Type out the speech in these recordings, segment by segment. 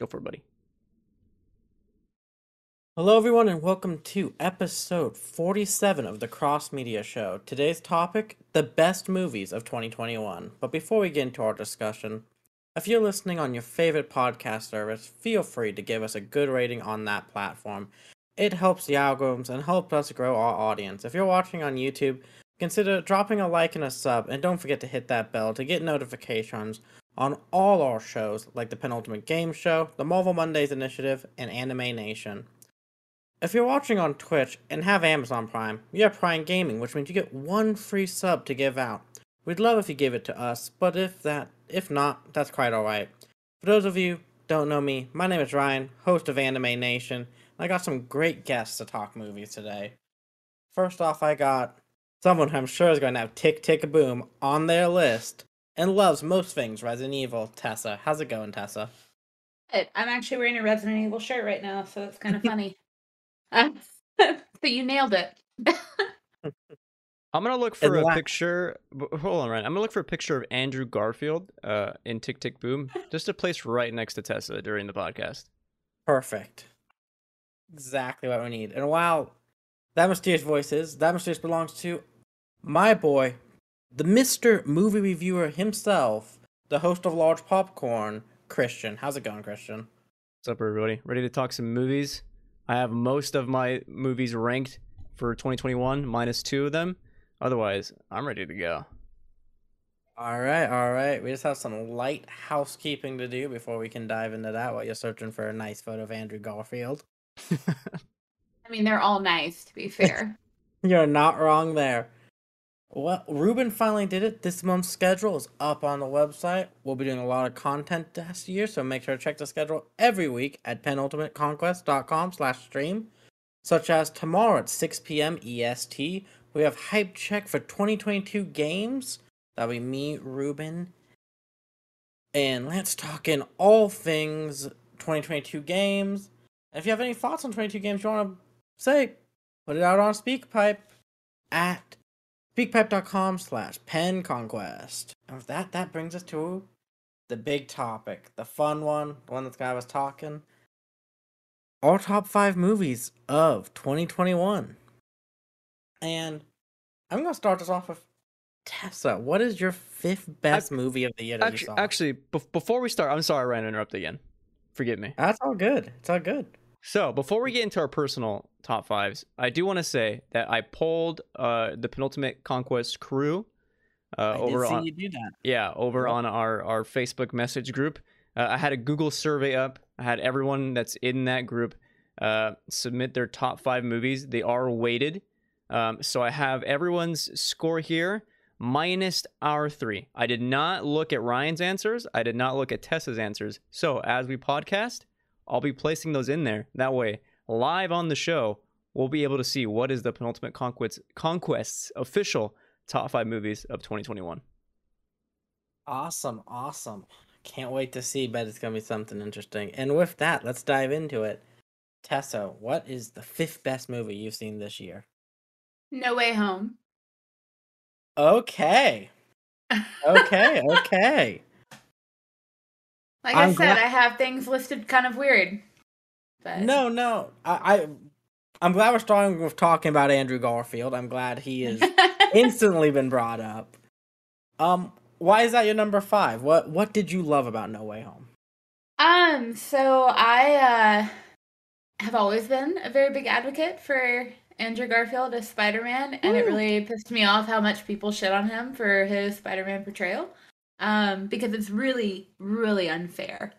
Go for it, buddy. Hello, everyone, and welcome to episode 47 of the Cross Media Show. Today's topic the best movies of 2021. But before we get into our discussion, if you're listening on your favorite podcast service, feel free to give us a good rating on that platform. It helps the algorithms and helps us grow our audience. If you're watching on YouTube, consider dropping a like and a sub, and don't forget to hit that bell to get notifications on all our shows like the Penultimate Game Show, the Marvel Mondays Initiative, and Anime Nation. If you're watching on Twitch and have Amazon Prime, you have Prime Gaming, which means you get one free sub to give out. We'd love if you give it to us, but if that if not, that's quite alright. For those of you don't know me, my name is Ryan, host of Anime Nation, and I got some great guests to talk movies today. First off, I got someone who I'm sure is going to have Tick Tick Boom on their list and loves most things Resident Evil. Tessa, how's it going, Tessa? Good. I'm actually wearing a Resident Evil shirt right now, so it's kind of funny. Uh, so you nailed it. I'm gonna look for And a la- picture. Hold on, Ryan. I'm gonna look for a picture of Andrew Garfield uh, in Tick Tick Boom, just to place right next to Tessa during the podcast. Perfect. Exactly what we need. And while that mysterious voice is, that mysterious belongs to my boy, the Mr. Movie Reviewer himself, the host of Large Popcorn, Christian. How's it going, Christian? What's up, everybody? Ready to talk some movies? I have most of my movies ranked for 2021, minus two of them. Otherwise, I'm ready to go. All right, all right. We just have some light housekeeping to do before we can dive into that while you're searching for a nice photo of Andrew Garfield. I mean, they're all nice, to be fair. You're not wrong there. Well, Ruben finally did it. This month's schedule is up on the website. We'll be doing a lot of content this year, so make sure to check the schedule every week at penultimateconquest.com slash stream. Such as tomorrow at 6 p.m. EST, we have Hype Check for 2022 games. That'll be me, Ruben, and Lance talking all things 2022 games. And if you have any thoughts on 22 games you want to say, put it out on SpeakPipe at speakpipe.com slash penconquest. And with that, that brings us to the big topic, the fun one, the one that guy was talking. Our top five movies of 2021. And I'm going to start this off with Tessa. What is your fifth best movie of the year that you Actually, saw? actually, bef- before we start, I'm sorry, Ryan, to interrupt again. Forgive me. That's all good. It's all good. So before we get into our personal top fives, I do want to say that I pulled uh, the penultimate conquest crew uh, over on you do that. yeah over Yep. on our our Facebook message group. Uh, I had a Google survey up. I had everyone that's in that group uh, submit their top five movies. They are weighted, um, so I have everyone's score here minus our three. I did not look at Ryan's answers. I did not look at Tessa's answers. So as we podcast, I'll be placing those in there. That way, live on the show, we'll be able to see what is the penultimate conquest conquests official top five movies of 2021. Awesome, awesome. Can't wait to see. Bet it's gonna be something interesting. And with that, let's dive into it. Tessa, what is the fifth best movie you've seen this year? No Way Home. Okay. Okay, okay. Like I'm I said, I have things listed kind of weird. But No, no. I, I I'm glad we're starting with talking about Andrew Garfield. I'm glad he has instantly been brought up. Um, why is that your number five? What what did you love about No Way Home? Um, so I uh have always been a very big advocate for Andrew Garfield as Spider-Man, and it really pissed me off how much people shit on him for his Spider-Man portrayal. Um, because it's really, really unfair.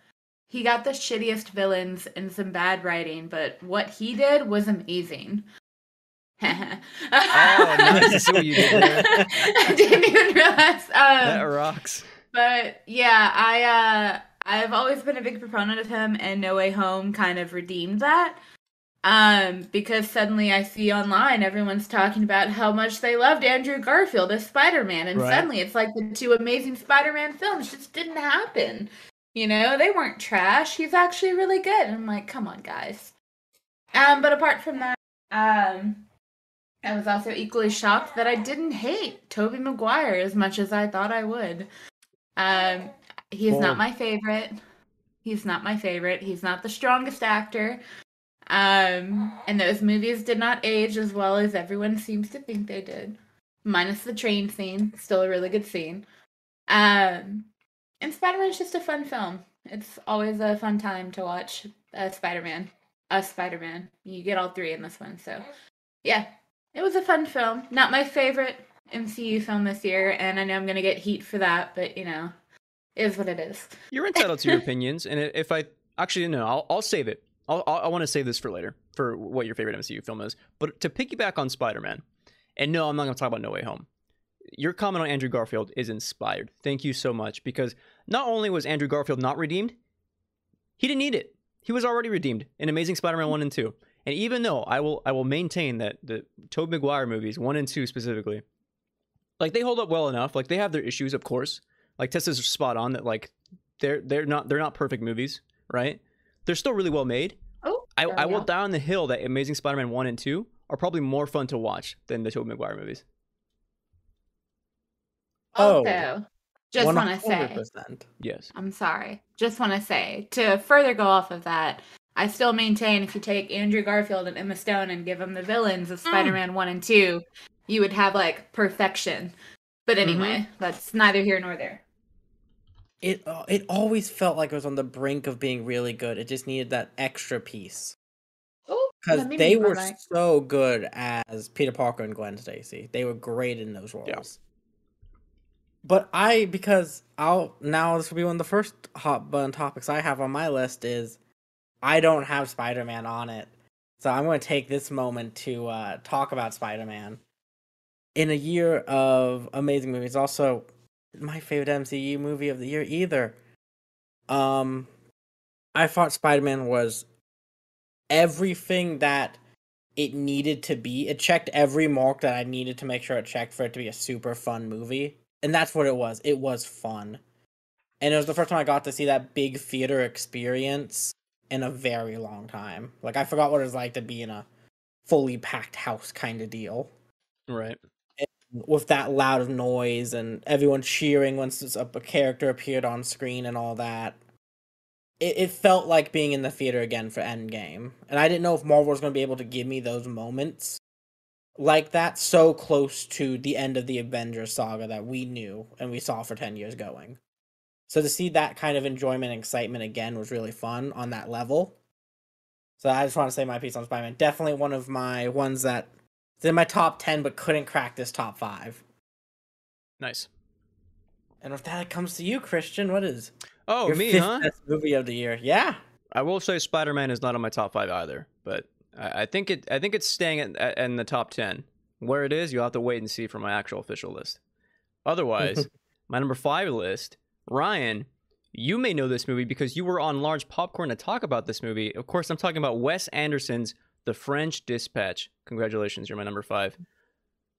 He got the shittiest villains and some bad writing, but what he did was amazing. oh, nice to see what you did there. I didn't even realize. that Um, rocks. but yeah, I uh I've always been a big proponent of him and No Way Home kind of redeemed that. Um, because suddenly I see online everyone's talking about how much they loved Andrew Garfield as Spider-Man, and Right. suddenly it's like the two amazing Spider-Man films just didn't happen. You know, they weren't trash. He's actually really good. And I'm like, come on, guys. Um, but apart from that, um, I was also equally shocked that I didn't hate Tobey Maguire as much as I thought I would. Um, he's Bold. not my favorite. He's not my favorite. He's not the strongest actor. Um, and those movies did not age as well as everyone seems to think they did. Minus the train scene, still a really good scene. Um, and Spider Man is just a fun film. It's always a fun time to watch uh, Spider Man. A Spider Man. You get all three in this one, so yeah, it was a fun film. Not my favorite MCU film this year, and I know I'm gonna get heat for that, but you know, is what it is. You're entitled to your opinions, and if I actually no, I'll, I'll save it. I'll, I'll I want to save this for later for what your favorite MCU film is. But to piggyback on Spider Man, and no, I'm not going to talk about No Way Home. Your comment on Andrew Garfield is inspired. Thank you so much because not only was Andrew Garfield not redeemed, he didn't need it. He was already redeemed in Amazing Spider-Man 1 and 2. And even though I will I will maintain that the Tobey Maguire movies, 1 and 2 specifically, like they hold up well enough. Like they have their issues, of course. Like Tessa's spot on that like they're they're not they're not perfect movies, right? They're still really well made. Oh, I, I will go. die on the hill that Amazing Spider-Man 1 and 2 are probably more fun to watch than the Tobey Maguire movies. Oh, Also, just want to say, Yes. I'm sorry. Just want to say, to further go off of that, I still maintain if you take Andrew Garfield and Emma Stone and give them the villains of Spider Man 1 and 2, you would have like perfection. But anyway, that's neither here nor there. It uh, it always felt like it was on the brink of being really good. It just needed that extra piece Oh, because they were so good as Peter Parker and Gwen Stacy. They were great in those roles. Yeah. But I because I'll now this will be one of the first hot button topics I have on my list is I don't have Spider Man on it, so I'm going to take this moment to uh, talk about Spider Man. In a year of amazing movies, also my favorite MCU movie of the year either. Um, I thought Spider Man was everything that it needed to be. It checked every mark that I needed to make sure it checked for it to be a super fun movie. And that's what it was. It was fun. And it was the first time I got to see that big theater experience in a very long time. Like I forgot what it was like to be in a fully packed house kind of deal Right. With that loud of noise and everyone cheering once a character appeared on screen and all that. It, it felt like being in the theater again for Endgame. And I didn't know if Marvel was going to be able to give me those moments like that so close to the end of the Avengers saga that we knew and we saw for 10 years going. So to see that kind of enjoyment and excitement again was really fun on that level. So I just want to say my piece on Spider-Man. Definitely one of my ones that it's in my top 10 but couldn't crack this top 5. Nice. And with that it comes to you, Christian. What is Oh, your me, fifth huh? best movie of the year? Yeah. I will say Spider-Man is not on my top five either, but I, I think it. I think it's staying at, in the top ten. Where it is, you'll have to wait and see for my actual official list. Otherwise, my number five list, Ryan. You may know this movie because you were on Large Popcorn to talk about this movie. Of course, I'm talking about Wes Anderson's The French Dispatch. Congratulations, you're my number five.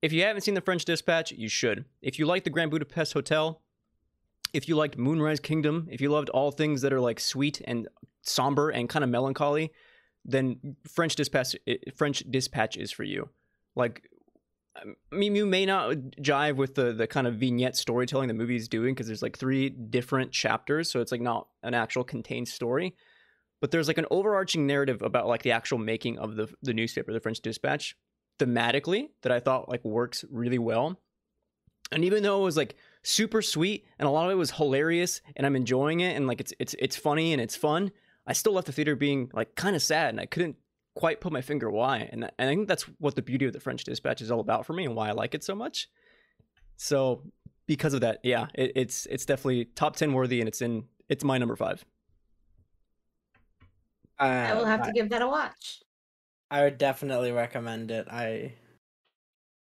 If you haven't seen The French Dispatch, you should. If you like The Grand Budapest Hotel, if you liked Moonrise Kingdom, if you loved all things that are like sweet and somber and kind of melancholy, then French Dispatch French Dispatch is for you. Like um, I mean you may not jive with the the kind of vignette storytelling the movie is doing because there's like three different chapters, so it's like not an actual contained story. But there's like an overarching narrative about like the actual making of the the newspaper, the French Dispatch, thematically that I thought like works really well. And even though it was like super sweet and a lot of it was hilarious and I'm enjoying it and like it's it's it's funny and it's fun, I still left the theater being like kind of sad and I couldn't quite put my finger why. And, and I think that's what the beauty of the French Dispatch is all about for me and why I like it so much. So because of that, yeah, it, it's it's definitely top ten worthy and it's in it's my number five. Uh, I will have to give that a watch. I would definitely recommend it. I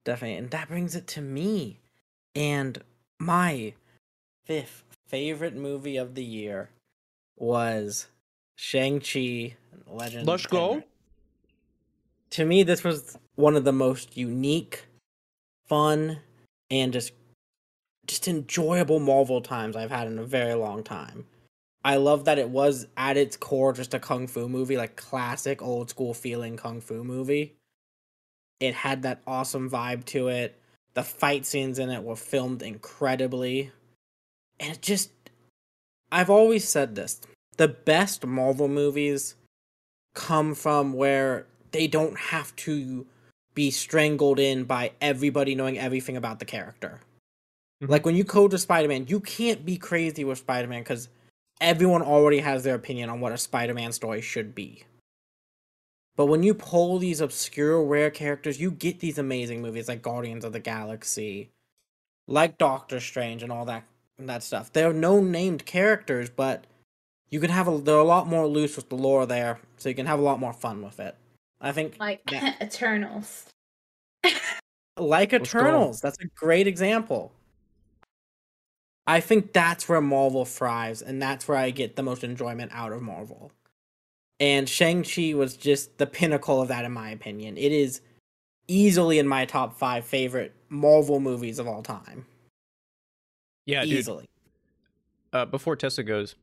definitely, and that brings it to me, and my fifth favorite movie of the year was Shang Chi Legend. Let's go. To me, this was one of the most unique, fun, and just just enjoyable Marvel times I've had in a very long time. I love that it was at its core just a kung fu movie, like classic old school feeling kung fu movie. It had that awesome vibe to it. The fight scenes in it were filmed incredibly. And it just I've always said this. the best Marvel movies come from where they don't have to be strangled in by everybody knowing everything about the character. Mhm. Like when you code to Spider Man, you can't be crazy with Spider Man because everyone already has their opinion on what a Spider Man story should be. But when you pull these obscure, rare characters, you get these amazing movies like Guardians of the Galaxy, like Doctor Strange, and all that that stuff. They're no named characters, but you can have a they're a lot more loose with the lore there, so you can have a lot more fun with it. I think Like that- Eternals. like Eternals. That's a great example. I think that's where Marvel thrives, and that's where I get the most enjoyment out of Marvel. And Shang-Chi was just the pinnacle of that, in my opinion. It is easily in my top five favorite Marvel movies of all time. Yeah, dude. easily. Uh, before Tessa goes,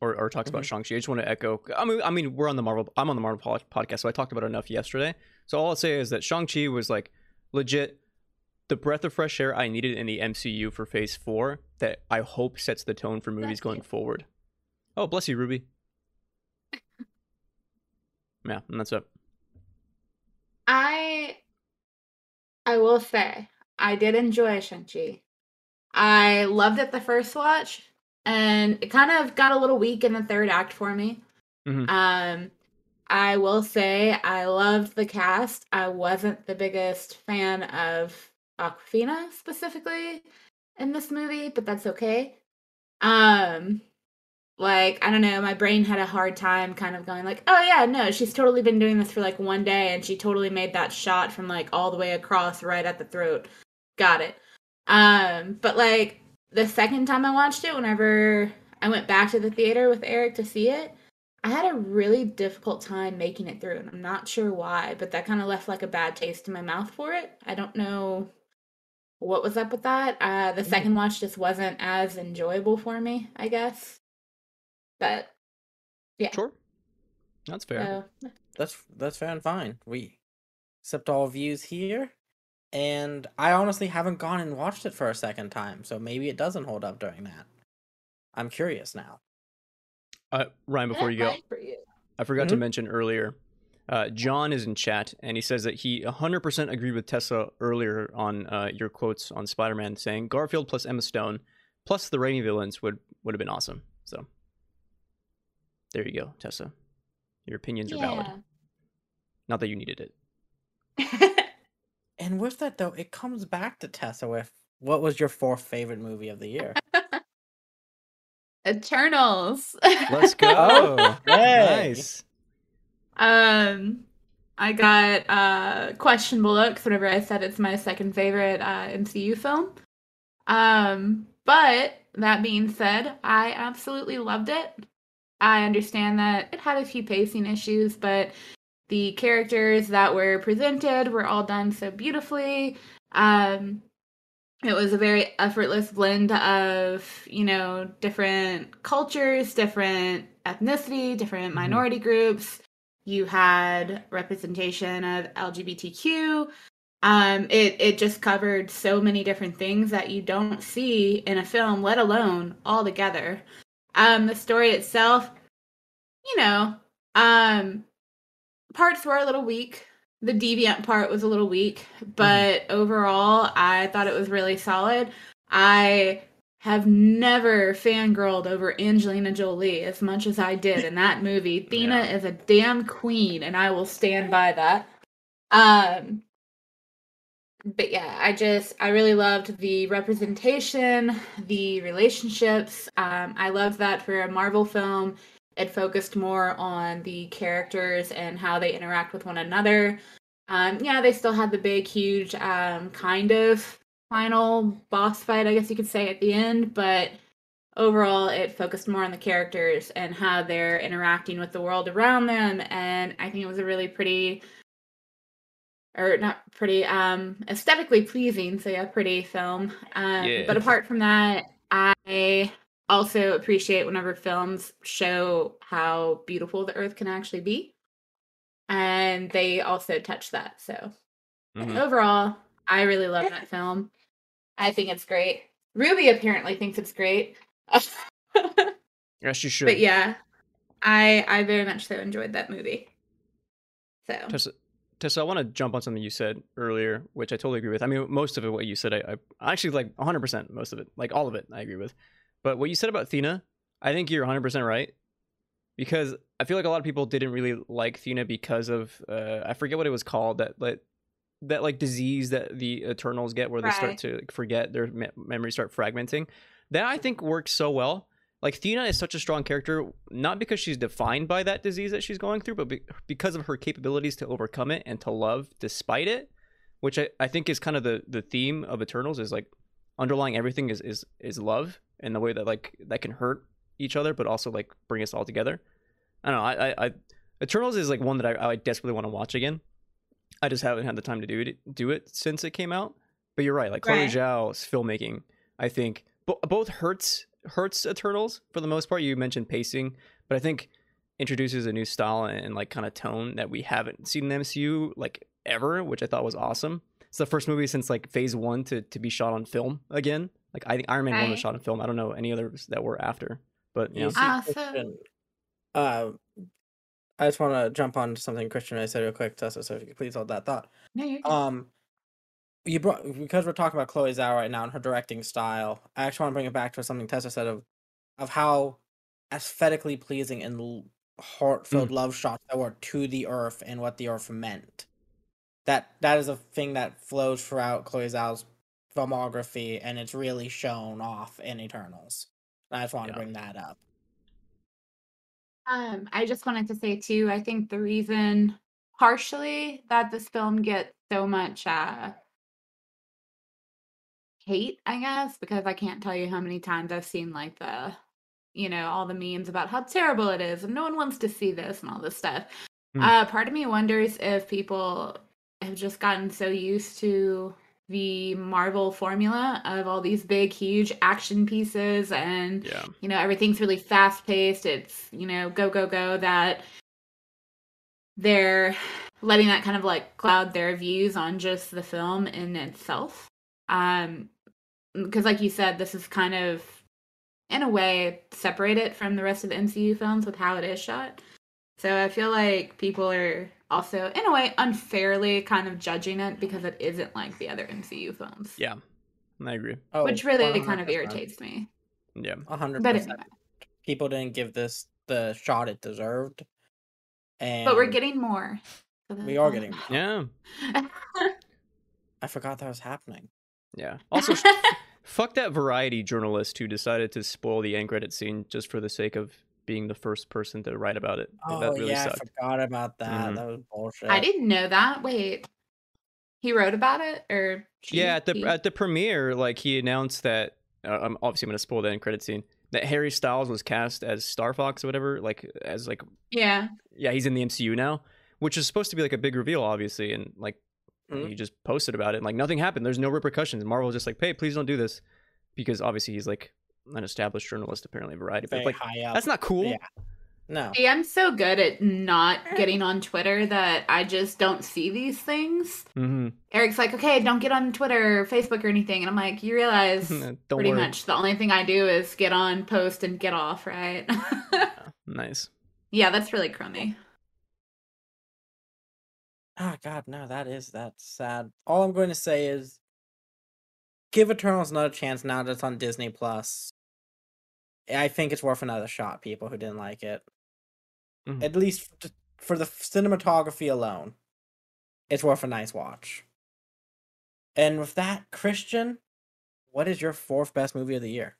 or, or talks about Mhm. Shang-Chi, I just want to echo. I mean, I mean, we're on the Marvel. I'm on the Marvel podcast, so I talked about it enough yesterday. So all I'll say is that Shang-Chi was like legit the breath of fresh air I needed in the MCU for Phase Four. That I hope sets the tone for movies going forward. Oh, bless you, Ruby. yeah, and that's it. I I will say I did enjoy Shang-Chi. I loved it the first watch, and it kind of got a little weak in the third act for me. Mhm. Um, I will say I loved the cast. I wasn't the biggest fan of Awkwafina specifically in this movie, but that's okay. Um, like I don't know, my brain had a hard time kind of going like, oh yeah, no, she's totally been doing this for like one day, and she totally made that shot from like all the way across, right at the throat. Got it. Um, but like the second time I watched it, whenever I went back to the theater with Eric to see it, I had a really difficult time making it through, and I'm not sure why, but that kind of left like a bad taste in my mouth for it. I don't know what was up with that. Uh, the Mm. second watch just wasn't as enjoyable for me, I guess. But yeah, Sure, that's fair. so That's that's fair and fine. We accept all views here. And I honestly haven't gone and watched it for a second time, so maybe it doesn't hold up during that. I'm curious now. Uh, Ryan, before you go, for you. I forgot to Mhm. mention earlier. Uh, John is in chat, and he says that he 100% agreed with Tessa earlier on uh, your quotes on Spider-Man, saying Garfield plus Emma Stone plus the Raimi villains would would have been awesome. So there you go, Tessa. Your opinions are valid. Not that you needed it. And with that though, it comes back to Tessa with what was your fourth favorite movie of the year? Eternals. Let's go. Hey. nice. Um, I got uh questionable looks whenever I said it's my second favorite uh, MCU film. Um, but that being said, I absolutely loved it. I understand that it had a few pacing issues, but the characters that were presented were all done so beautifully. Um, it was a very effortless blend of, you know, different cultures, different ethnicity, different Mhm. minority groups. You had representation of LGBTQ. Um, it it just covered so many different things that you don't see in a film, let alone all together. Um, the story itself, you know, um, parts were a little weak. The deviant part was a little weak, but overall, I thought it was really solid. I have never fangirled over Angelina Jolie as much as I did in that movie. Thena Yeah. is a damn queen, and I will stand by that. Um, but yeah, I just I really loved the representation, the relationships. Um, I love that for a Marvel film, it focused more on the characters and how they interact with one another. Um, yeah, they still had the big, huge, um, kind of final boss fight, I guess you could say, at the end, but overall, it focused more on the characters and how they're interacting with the world around them. And I think it was a really pretty, or not pretty, um, aesthetically pleasing. So yeah, pretty film. Um, Yeah. But apart from that, I also appreciate whenever films show how beautiful the earth can actually be. And they also touch that. So Mhm. overall, I really love that film. I think it's great. Ruby apparently thinks it's great. Yes, you should. But yeah, I I very much so enjoyed that movie. So Tessa, Tessa, I want to jump on something you said earlier, which I totally agree with. I mean, most of it, what you said, I, I actually like 100% most of it, like all of it, I agree with. But what you said about Thena, I think you're 100% right. Because I feel like a lot of people didn't really like Thena because of, uh, I forget what it was called, that, like, that like disease that the Eternals get where they start to like, forget their me- memories start fragmenting. That I think works so well. Like Thena is such a strong character, not because she's defined by that disease that she's going through, but be- because of her capabilities to overcome it and to love despite it, which I, I think is kind of the the theme of Eternals is like underlying everything is is is love and the way that like that can hurt each other, but also like bring us all together. I don't know. I I, I Eternals is like one that I, I desperately want to watch again. I just haven't had the time to do it do it since it came out. But you're right. Like Chloe Right. Zhao's filmmaking, I think bo- both hurts hurts Eternals for the most part. You mentioned pacing, but I think introduces a new style and, and like kind of tone that we haven't seen in the MCU like ever, which I thought was awesome. It's the first movie since like Phase One to to be shot on film again. Like I think Iron Man One was shot on film. I don't know any others that were after, but you know. You see, Ah, so- Christian, uh, I just want to jump on to something Christian I said real quick, Tessa. So if you could please hold that thought. no, you're. Um, you brought because we're talking about Chloe Zhao right now and her directing style. I actually want to bring it back to something Tessa said of of how aesthetically pleasing and heart-filled love shots that were to the earth and what the earth meant. That that is a thing that flows throughout Chloe Zhao's filmography, and it's really shown off in Eternals. And I just want Yeah. to bring that up. Um, I just wanted to say too, I think the reason partially that this film gets so much uh hate, I guess, because I can't tell you how many times I've seen like the you know, all the memes about how terrible it is and no one wants to see this and all this stuff. Hmm. Uh part of me wonders if people have just gotten so used to the Marvel formula of all these big huge action pieces and Yeah. you know everything's really fast paced it's you know go go go that they're letting that kind of like cloud their views on just the film in itself. Um because like you said this is kind of in a way separated from the rest of the MCU films with how it is shot. So I feel like people are also in a way unfairly kind of judging it because it isn't like the other MCU films Yeah. I agree. Oh, which really kind of irritates me Yeah. A hundred but percent. anyway People didn't give this the shot it deserved. And but we're getting more we are getting that Yeah. I forgot that was happening. Yeah. Also, fuck that variety journalist who decided to spoil the end credit scene just for the sake of being the first person to write about it. Oh that really yeah, sucked. I forgot about that. Mhm. That was bullshit. I didn't know that. Wait, he wrote about it, or she- Yeah, at the he? at the premiere, like he announced that. Uh, I'm obviously I'm gonna spoil the end credit scene. That Harry Styles was cast as Star Fox or whatever, like as like yeah, yeah, he's in the MCU now, which is supposed to be like a big reveal, obviously, and like Mhm. he just posted about it, and like nothing happened. There's no repercussions. Marvel was just like, hey, please don't do this, because obviously he's like an established journalist, apparently Variety. But like high up. that's not cool. Yeah. No. See, I'm so good at not getting on Twitter that I just don't see these things. hmm Eric's like, okay, don't get on Twitter or Facebook or anything, and I'm like, you realize pretty worry. much the only thing I do is get on, post, and get off, right? Nice. yeah, that's really crummy. Oh god, no, that is that's sad. All I'm going to say is give Eternals another chance now that it's on Disney Plus. I think it's worth another shot, people who didn't like it. Mhm. At least for the cinematography alone, it's worth a nice watch. And with that, Christian, what is your fourth best movie of the year?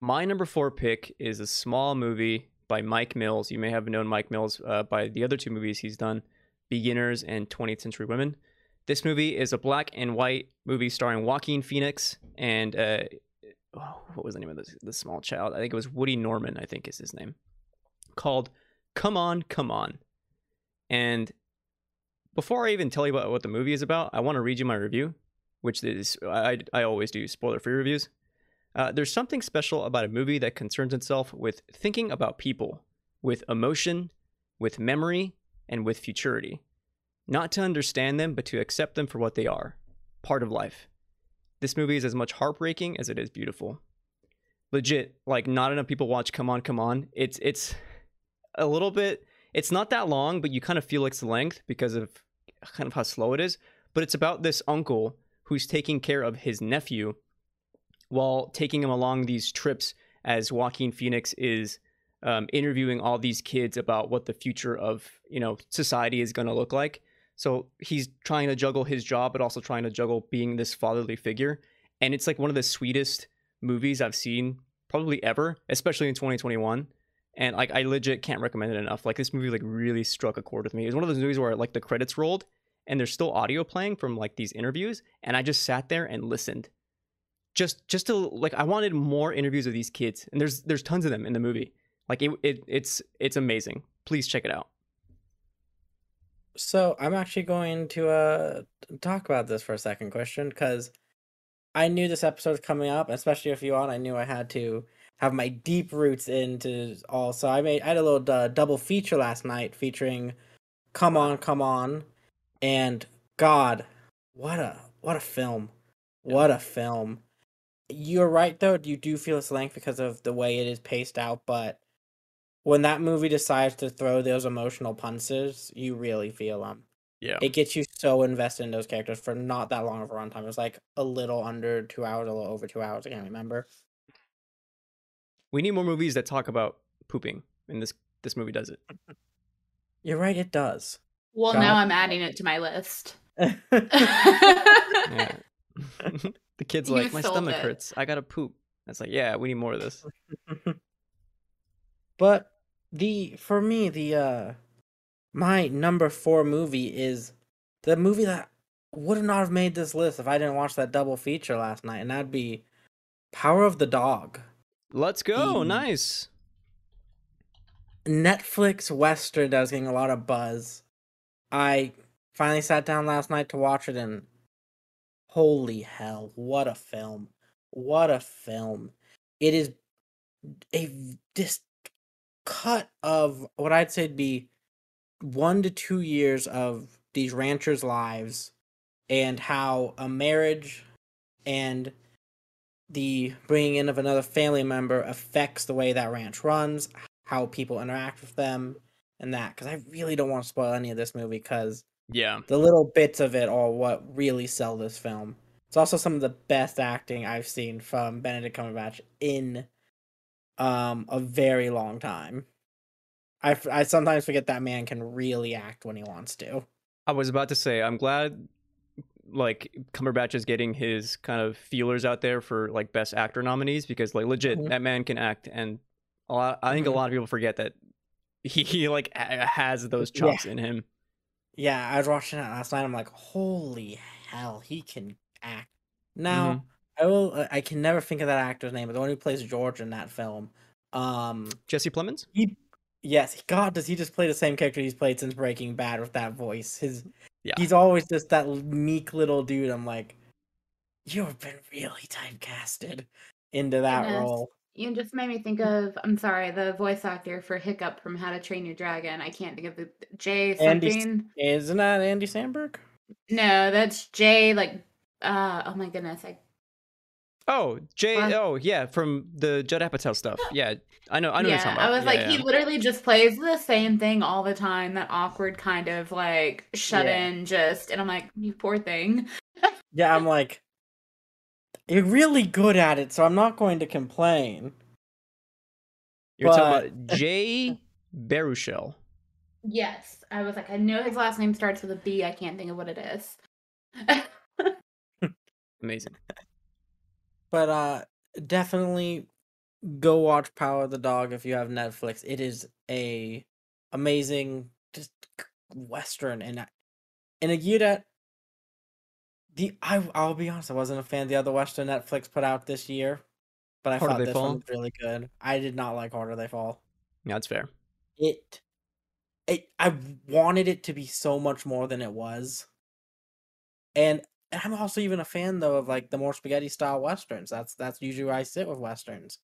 My number four pick is a small movie by Mike Mills. You may have known Mike Mills uh, by the other two movies he's done, Beginners and 20th Century Women. This movie is a black and white movie starring Joaquin Phoenix and uh, oh, what was the name of the small child? I think it was Woody Norman. I think is his name. Called "Come On, Come On," and before I even tell you about what the movie is about, I want to read you my review, which is I I always do spoiler free reviews. Uh, there's something special about a movie that concerns itself with thinking about people, with emotion, with memory, and with futurity. Not to understand them, but to accept them for what they are part of life. This movie is as much heartbreaking as it is beautiful. legit like not enough people watch Come On Come On. It's it's a little bit it's not that long, but you kind of feel its length because of kind of how slow it is. But it's about this uncle who's taking care of his nephew while taking him along these trips as Joaquin Phoenix is um, interviewing all these kids about what the future of you know society is going to look like. So he's trying to juggle his job, but also trying to juggle being this fatherly figure. And it's like one of the sweetest movies I've seen probably ever, especially in 2021. And like I legit can't recommend it enough. Like this movie like really struck a chord with me. It's one of those movies where like the credits rolled and there's still audio playing from like these interviews, and I just sat there and listened. Just just to like I wanted more interviews of these kids, and there's there's tons of them in the movie. Like it, it it's it's amazing. Please check it out. So I'm actually going to uh talk about this for a second, Christian because I knew this episode was coming up, especially if you on. I knew I had to have my deep roots into all. So I made I had a little uh, double feature last night featuring "Come On, Come On," and God, what a what a film, what a film. You're right though. You do feel its length because of the way it is paced out, but when that movie decides to throw those emotional punches, you really feel them. Yeah. It gets you so invested in those characters for not that long of a runtime. It was like a little under two hours, a little over two hours. I can't remember. We need more movies that talk about pooping, and this this movie does it. You're right. It does. Well, Got now it. I'm adding it to my list. Yeah. the kid's You like, my stomach it. hurts. I gotta poop. It's like, yeah, we need more of this. but the for me the uh my number four movie is the movie that would not have made this list if I didn't watch that double feature last night, and that'd be Power of the Dog. Let's go. The- Nice. Netflix Western that was getting a lot of buzz. I finally sat down last night to watch it and holy hell, what a film. What a film. It is a this cut of what I'd say be one to two years of these ranchers' lives and how a marriage and the bringing in of another family member affects the way that ranch runs, how people interact with them, and that. Because I really don't want to spoil any of this movie because Yeah. the little bits of it are what really sell this film. It's also some of the best acting I've seen from Benedict Cumberbatch in um a very long time. I, I sometimes forget that man can really act when he wants to. I was about to say, I'm glad like Cumberbatch is getting his kind of feelers out there for like best actor nominees because like legit Mhm. that man can act and a lot, I think Mhm. a lot of people forget that he, he like has those Yeah. chops in him. Yeah, I was watching it last night. I'm like, holy hell, he can act. Now, I will. uh, I can never think of that actor's name, but the one who plays George in that film. Um, Jesse Plemons? he, yes, God, does he just play the same character he's played since Breaking Bad with that voice? His, Yeah. he's always just that meek little dude. I'm like, you've been really typecasted into that Goodness. role. You just made me think of I'm sorry, the voice actor for Hiccup from How to Train Your Dragon. I can't think of the Jay Andy Isn't that Andy Samberg? No, that's Jay like uh oh my goodness. I Oh, Jay. What? Oh, yeah, from the Judd Apatow stuff. Yeah, I know. I know. what you're yeah, I was Yeah, like, yeah. he literally just plays the same thing all the time. That awkward kind of like shut Yeah. in, just and I'm like, you poor thing. Yeah, I'm like, you're really good at it, so I'm not going to complain. You're talking about Jay Baruchel. Yes, I was like, I know his last name starts with a B. I can't think of what it is. Amazing. But uh definitely go watch Power of the Dog if you have Netflix. It is a amazing just western and I- in a year that the I I'll be honest, I wasn't a fan of the other western Netflix put out this year, but I Harder thought this Fall? one was really good. I did not like Harder They Fall. Yeah, that's fair. It it I wanted it to be so much more than it was. And and I'm also even a fan though of like the more spaghetti style westerns. That's that's usually where I sit with westerns.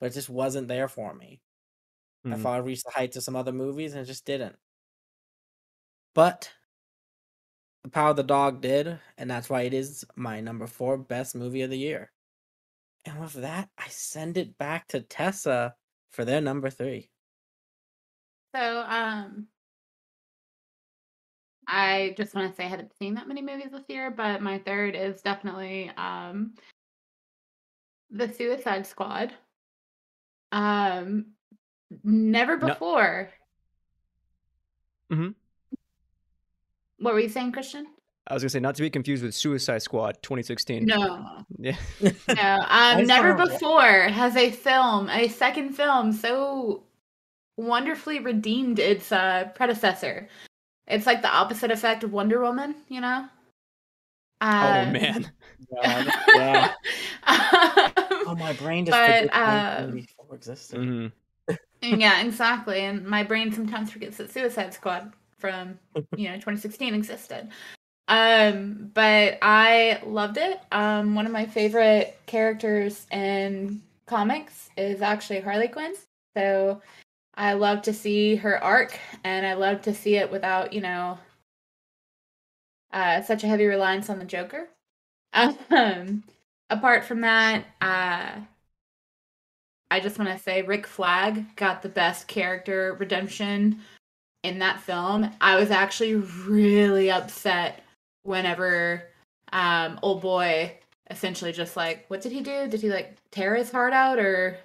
But it just wasn't there for me. I Mhm. thought I reached the heights of some other movies and it just didn't. But The Power of the Dog did, and that's why it is my number four best movie of the year. And with that, I send it back to Tessa for their number three. So, um, I just want to say I haven't seen that many movies this year, but my third is definitely um, The Suicide Squad. Um, never No- before. Mhm. What were you saying, Christian? I was gonna say not to be confused with Suicide Squad 2016. No, Yeah. no. Um, never before has a film, a second film, so wonderfully redeemed its uh, predecessor. It's like the opposite effect of Wonder Woman, you know. oh Um, man. God, yeah. Oh, um, my brain just But, forgets um, 1984 existed. hmm yeah, exactly. And my brain sometimes forgets that Suicide Squad from you know 2016 existed. Um, but I loved it. Um, one of my favorite characters in comics is actually Harley Quinn. So I love to see her arc, and I love to see it without you know uh, such a heavy reliance on the Joker. Um, apart from that, uh, I just want to say Rick Flag got the best character redemption in that film. I was actually really upset whenever um old boy essentially just like what did he do? Did he like tear his heart out or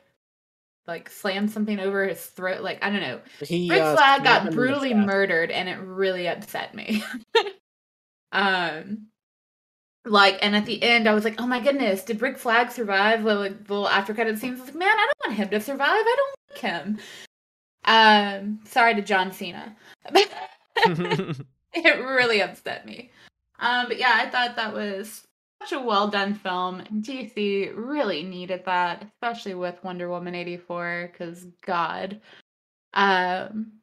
like slammed something over his throat? Like I don't know. He, Rick uh, Flag got brutally murdered and it really upset me. um like and at the end I was like, oh my goodness, did Rick Flag survive? Well, like the little after credit scenes I was like, man, I don't want him to survive. I don't like him. Um sorry to John Cena. it really upset me. Um but yeah, I thought that was such a well done film. DC really needed that, especially with Wonder Woman 84, because God. Um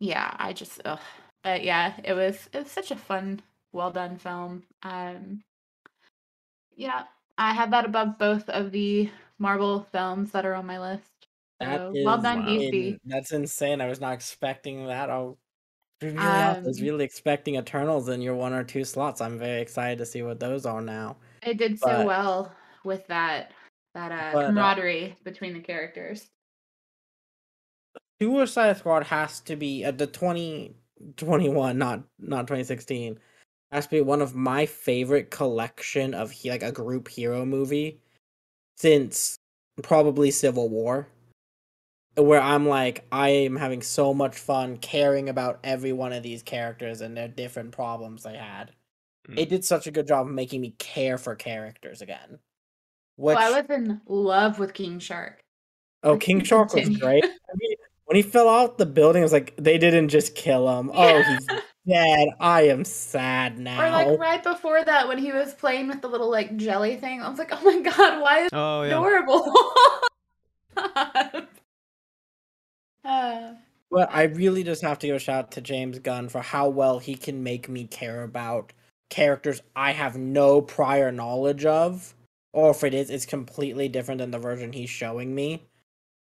yeah, I just ugh. but yeah, it was it was such a fun, well done film. Um yeah, I have that above both of the Marvel films that are on my list. That So, is well done, wow. DC. in- that's insane. I was not expecting that. I'll really honest, I was Um, really expecting Eternals in your one or two slots. I'm very excited to see what those are now. It did so well with that that uh, But, uh, camaraderie between the characters. Suicide Squad has to be uh, the 2021, not not 2016. Has to be one of my favorite collection of he- like a group hero movie since probably Civil War. Where I'm like, I am having so much fun caring about every one of these characters and their different problems they had. Mm. It did such a good job of making me care for characters again. Which well, I was in love with King Shark. Oh, King Shark was great. I mean, when he fell out the building, I was like, they didn't just kill him. Oh, he's dead. I am sad now. Or like right before that, when he was playing with the little like jelly thing, I was like, "Oh my god, why is Oh it yeah. adorable?" uh, But I really just have to give a shout out to James Gunn for how well he can make me care about characters I have no prior knowledge of, or if it is, it's completely different than the version he's showing me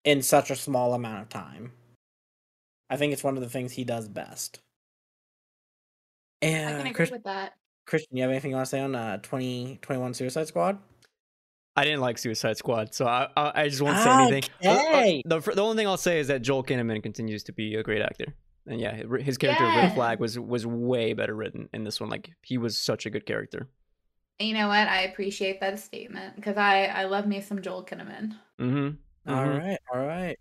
in such a small amount of time. I think it's one of the things he does best. I can And agree Chris, with that. Christian, you have anything you want to say on uh, 2021 Suicide Squad? I didn't like Suicide Squad, so I I, I just won't say anything. Uh, uh, the the only thing I'll say is that Joel Kinnaman continues to be a great actor, and yeah, his character Rick Yeah. Flag was was way better written in this one. Like he was such a good character. You know what? I appreciate that statement because I I love me some Joel Kinnaman. Mm-hmm. All right, all right.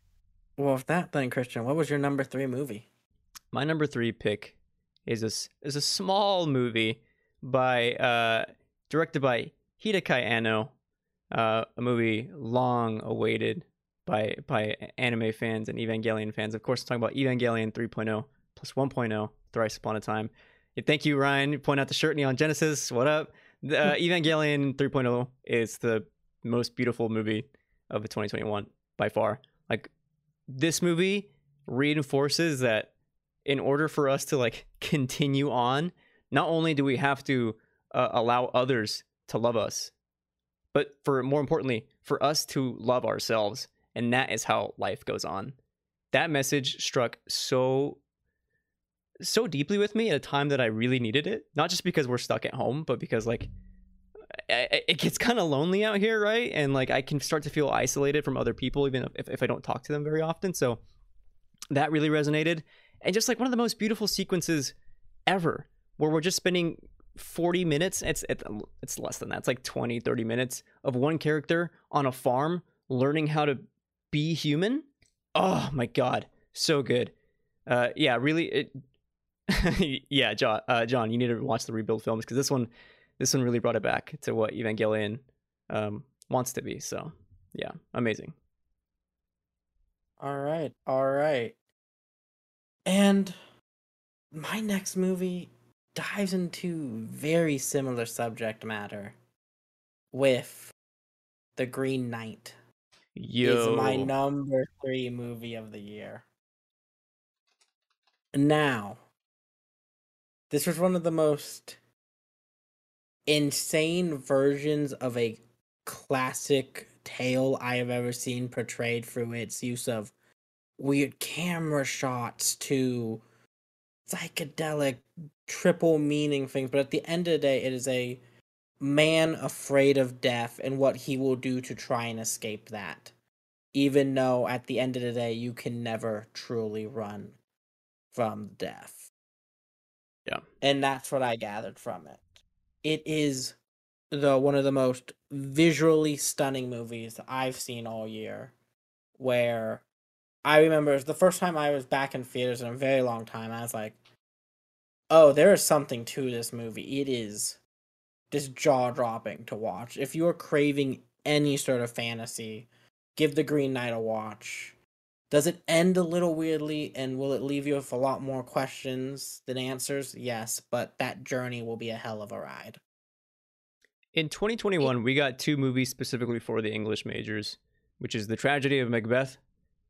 Well, with that then, Christian, what was your number three movie? My number three pick is a s- is a small movie by uh directed by Hideaki Anno, uh, a movie long awaited by by anime fans and Evangelion fans. Of course, I'm talking about Evangelion 3.0 plus 1.0, Thrice Upon a Time. Yeah, thank you, Ryan. You point out the shirt Neon Genesis. What up? The, uh, Evangelion 3.0 is the most beautiful movie of 2021 by far. Like this movie reinforces that in order for us to like continue on, not only do we have to uh, allow others to love us, but for more importantly, for us to love ourselves, and that is how life goes on. That message struck so so deeply with me at a time that I really needed it. Not just because we're stuck at home, but because like it gets kind of lonely out here, right? And like I can start to feel isolated from other people, even if, if I don't talk to them very often. So that really resonated. And just like one of the most beautiful sequences ever, where we're just spending 40 minutes, it's, it's less than that, it's like 20, 30 minutes of one character on a farm learning how to be human. Oh my God, so good. Uh, yeah, really, it, yeah, John, uh, John, you need to watch the rebuild films because this one, this one really brought it back to what Evangelion um, wants to be. So, yeah, amazing. All right, all right. And my next movie dives into very similar subject matter with The Green Knight. Yo. Is my number three movie of the year. Now, this was one of the most insane versions of a classic tale I have ever seen portrayed through its use of weird camera shots to psychedelic triple meaning things. But at the end of the day, it is a man afraid of death and what he will do to try and escape that. Even though at the end of the day, you can never truly run from death. Yeah. And that's what I gathered from it. It is the one of the most visually stunning movies I've seen all year. Where I remember the first time I was back in theaters in a very long time, I was like, oh, there is something to this movie. It is just jaw dropping to watch. If you are craving any sort of fantasy, give The Green Knight a watch. Does it end a little weirdly and will it leave you with a lot more questions than answers? Yes, but that journey will be a hell of a ride. In 2021, we got two movies specifically for the English majors, which is The Tragedy of Macbeth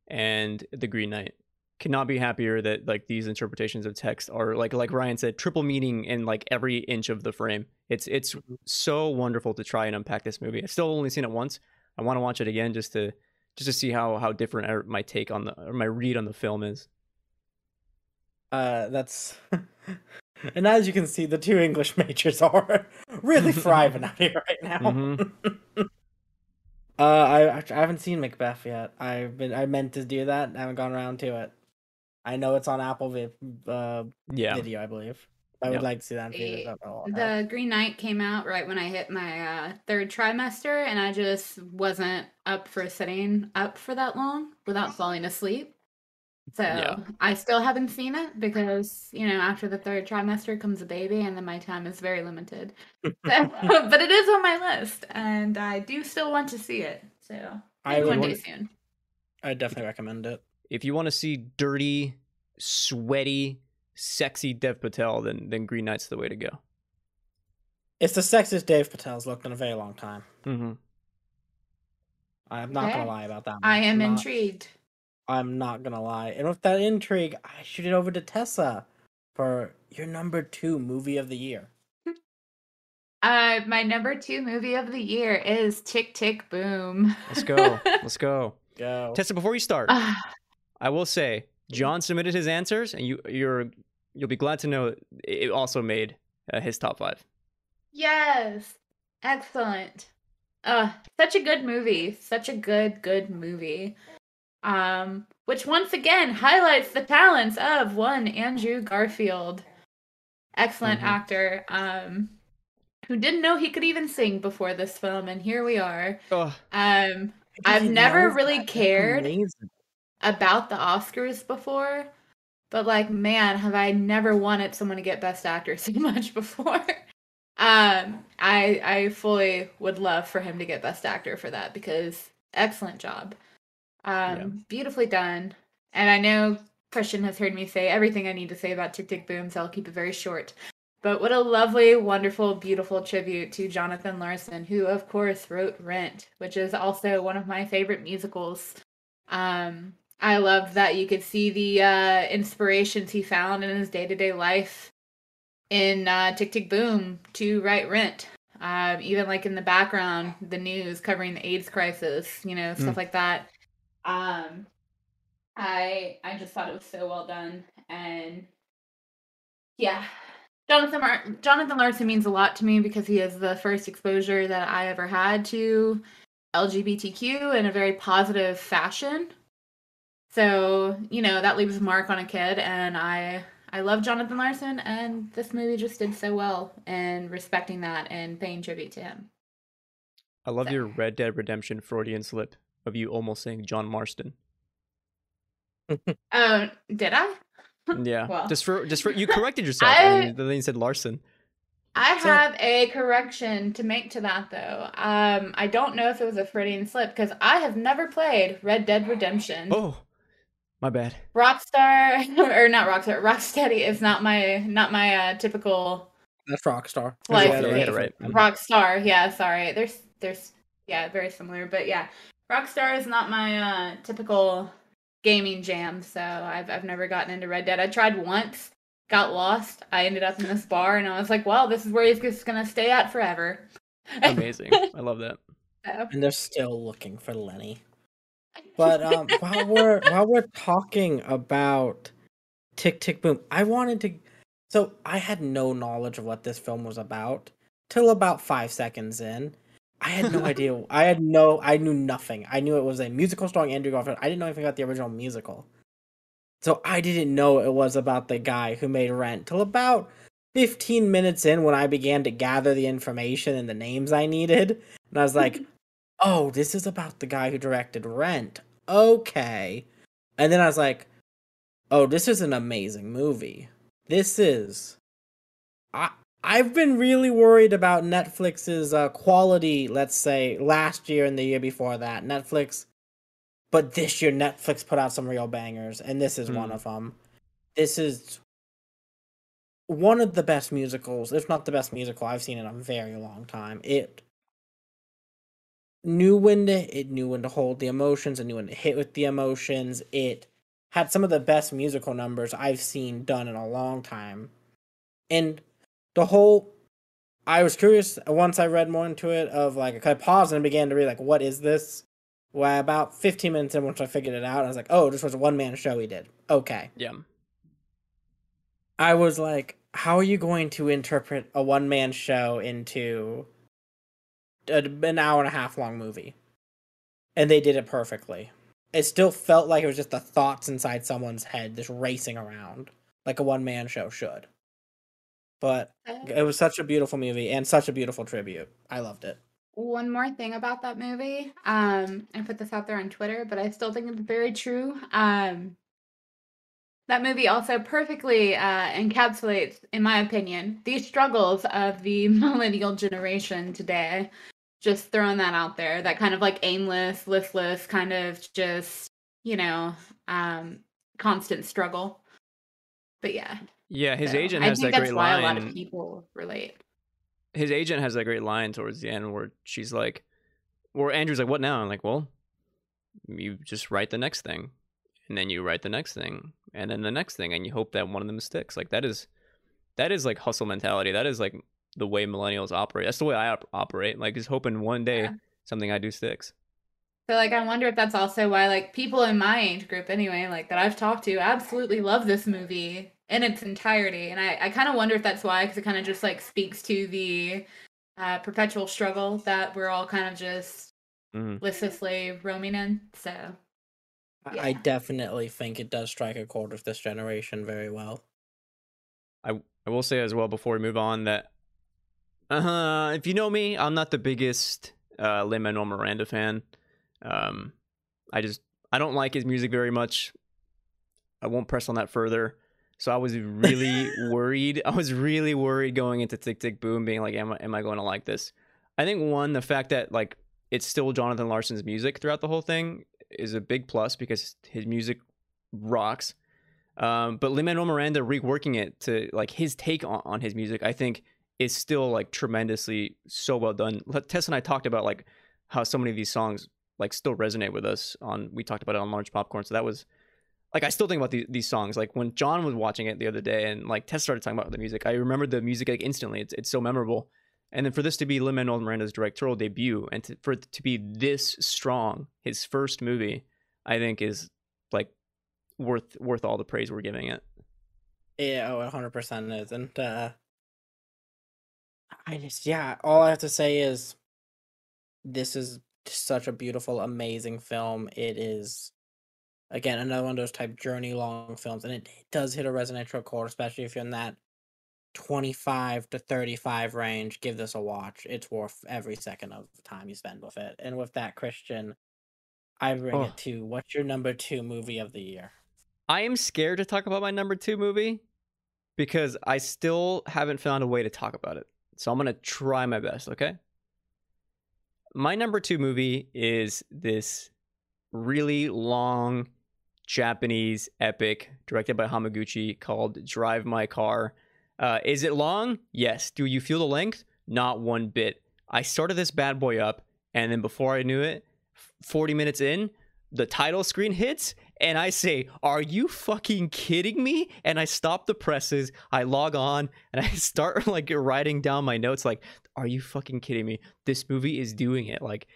and The Green Knight. Cannot be happier that like these interpretations of text are like like Ryan said, triple meaning in like every inch of the frame. It's it's Mhm. so wonderful to try and unpack this movie. I've still only seen it once. I want to watch it again just to just to see how how different my take on the or my read on the film is. Uh, that's. and as you can see, the two English majors are really thriving out here right now. Mhm. uh, I I haven't seen Macbeth yet. I've been I meant to do that. I haven't gone around to it. I know it's on Apple vi- uh, Yeah. Video, I believe. I would Yep. like to see that in theaters. I don't know what The Green Knight came out right when I hit my uh, third trimester, and I just wasn't up for sitting up for that long without falling asleep. So Yeah. I still haven't seen it because you know after the third trimester comes a baby, and then my time is very limited. So- but it is on my list, and I do still want to see it. So I maybe would one day soon. I definitely recommend it. If you want to see dirty, sweaty, sexy Dev Patel, then then Green Knight's the way to go. It's the sexiest Dave Patel's looked in a very long time. Mm-hmm. I'm not Okay. gonna lie about that. One. I am Not- intrigued. I'm not gonna lie. And with that intrigue, I shoot it over to Tessa for your number two movie of the year. Uh, my number two movie of the year is Tick Tick Boom. Let's go. Let's go. Go. Tessa, before you start, Ah, I will say John submitted his answers, and you you're you'll be glad to know it also made uh, his top five. yes, excellent. Uh, such a good movie. Such a good, good movie. Um, which once again highlights the talents of one Andrew Garfield, excellent Mhm. actor. Um, who didn't know he could even sing before this film, and here we are. Oh, Um, I've never really cared. amazing. About the Oscars before, but like, man, have I never wanted someone to get Best Actor so much before. um, I I fully would love for him to get Best Actor for that because excellent job, um, Yeah. beautifully done. And I know Christian has heard me say everything I need to say about Tick Tick Boom, so I'll keep it very short. But what a lovely, wonderful, beautiful tribute to Jonathan Larson, who of course wrote Rent, which is also one of my favorite musicals. Um, I loved that you could see the uh, inspirations he found in his day to day life in uh, Tick Tick Boom to write Rent. Um, even like in the background, the news covering the AIDS crisis, you know, stuff like that. Um, I I just thought it was so well done, and yeah, Jonathan Mar- Jonathan Larson means a lot to me because he is the first exposure that I ever had to LGBTQ in a very positive fashion. So, you know, that leaves a mark on a kid and I I love Jonathan Larson and this movie just did so well in respecting that and paying tribute to him. I love So- your Red Dead Redemption Freudian slip of you almost saying John Marston. Oh, did I? Yeah, Well. just for just for you corrected yourself, I- and then you said Larson. I So- have a correction to make to that though. Um, I don't know if it was a Freudian slip because I have never played Red Dead Redemption. Oh, my bad. Rockstar or not Rockstar, Rocksteady is not my not my uh, typical That's Rockstar. Like- You had Yeah, you had it right. right. Rockstar. Yeah, sorry. There's there's yeah, very similar, but yeah, Rockstar is not my uh, typical gaming jam. So I've I've never gotten into Red Dead. I tried once, got lost. I ended up in this bar, and I was like, well, this is where he's just gonna stay at forever. Amazing. I love that. So, And they're still looking for Lenny. But um, while we're while we're talking about Tick Tick Boom, I wanted to. So I had no knowledge of what this film was about till about five seconds in. I had no idea. I had no. I knew nothing. I knew it was a musical starring Andrew Garfield. I didn't know anything about the original musical. So I didn't know it was about the guy who made Rent till about 15 minutes in when I began to gather the information and the names I needed. And I was like, oh, this is about the guy who directed Rent. Okay. And then I was like, oh, this is an amazing movie. This is. I. I've been really worried about Netflix's uh, quality, let's say, last year and the year before that. Netflix. But this year, Netflix put out some real bangers, and this is one Hmm. of them. This is one of the best musicals, if not the best musical I've seen in a very long time. It knew when to it knew when to hold the emotions, it knew when to hit with the emotions. It had some of the best musical numbers I've seen done in a long time. And the whole I was curious once I read more into it of like I paused and began to read like what is this? Well, about 15 minutes in, once I figured it out, I was like, oh, this was a one man show he did. Okay. Yeah. I was like, how are you going to interpret a one man show into a, an hour and a half long movie? And they did it perfectly. It still felt like it was just the thoughts inside someone's head just racing around like a one man show should. But it was such a beautiful movie and such a beautiful tribute. I loved it. one more thing about that movie. Um, I put this out there on Twitter, but I still think it's very true. Um, that movie also perfectly uh, encapsulates, in my opinion, the struggles of the millennial generation today. Just throwing that out there, that kind of like aimless, listless, kind of just, you know, um, constant struggle. But yeah, Yeah, his so agent I has think that that's great why line. a lot of people relate. his agent has that great line towards the end where she's like, where Andrew's like, "What now?" I'm like, "Well, you just write the next thing, and then you write the next thing, and then the next thing, and you hope that one of them sticks." Like that is, that is like hustle mentality. That is like the way millennials operate. That's the way I op- operate. Like, just hoping one day Yeah. something I do sticks. So like I wonder if that's also why like people in my age group anyway, like that I've talked to absolutely love this movie in its entirety. And I, I kind of wonder if that's why, because it kind of just like speaks to the uh, perpetual struggle that we're all kind of just hmm listlessly roaming in. So I- I definitely think it does strike a chord with this generation very well. I I will say as well before we move on that uh, huh. if you know me, I'm not the biggest uh, Lin Manuel Miranda fan. Um, I just I don't like his music very much. I won't press on that further. So I was really worried. I was really worried going into Tick Tick Boom, being like, "Am I am I going to like this?" I think one, the fact that like it's still Jonathan Larson's music throughout the whole thing is a big plus because his music rocks. Um, but Lin Manuel Miranda reworking it to like his take on, on his music, I think is still like tremendously so well done. Tess and I talked about like how so many of these songs like still resonate with us on we talked about it on Large Popcorn. So that was like I still think about these, these songs. Like when John was watching it the other day and like Tess started talking about the music, I remembered the music like instantly. It's it's so memorable. And then for this to be Lin Manuel Miranda's directorial debut and to, for it to be this strong, his first movie, I think is like worth worth all the praise we're giving it. Yeah, oh, 100% is. And uh, I just yeah, all I have to say is this is such a beautiful, amazing film. It is again another one of those type journey long films, and it, it does hit a residential chord, especially if you're in that 25 to 35 range. Give this a watch. It's worth every second of the time you spend with it. And with that, Christian, I bring Oh. it to what's your number two movie of the year? I am scared to talk about my number two movie because I still haven't found a way to talk about it. So I'm gonna try my best. Okay. My number two movie is this really long Japanese epic directed by Hamaguchi called Drive My Car. Uh, is it long? Yes. Do you feel the length? Not one bit. I started this bad boy up, and then before I knew it, 40 minutes in, the title screen hits, and I say, Are you fucking kidding me? And I stop the presses, I log on, and I start like writing down my notes, like, Are you fucking kidding me? This movie is doing it. Like,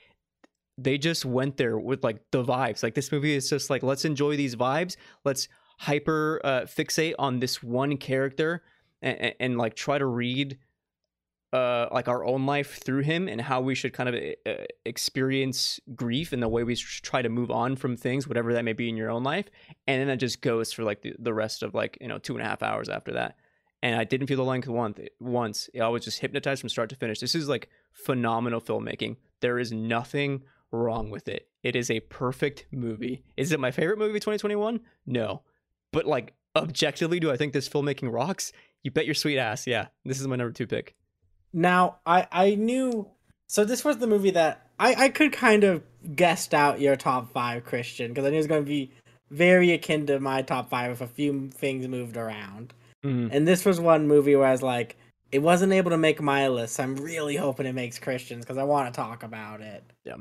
they just went there with like the vibes. Like this movie is just like let's enjoy these vibes. Let's hyper uh, fixate on this one character and, and, and like try to read uh like our own life through him and how we should kind of uh, experience grief and the way we try to move on from things whatever that may be in your own life. And then that just goes for like the, the rest of like you know two and a half hours after that. And i didn't feel the length once once. I was just hypnotized from start to finish. This is like phenomenal filmmaking. There is nothing wrong with it. It is a perfect movie. Is it my favorite movie 2021 no. But like objectively do i think this filmmaking rocks? You bet your sweet ass yeah. This is my number two pick Now, I I knew so this was the movie that I I could kind of guessed out your top five Christian because I knew it was going to be very akin to my top five if a few things moved around. Mhm. And this was one movie where I was like, it wasn't able to make my list. So I'm really hoping it makes Christians because I want to talk about it. yeah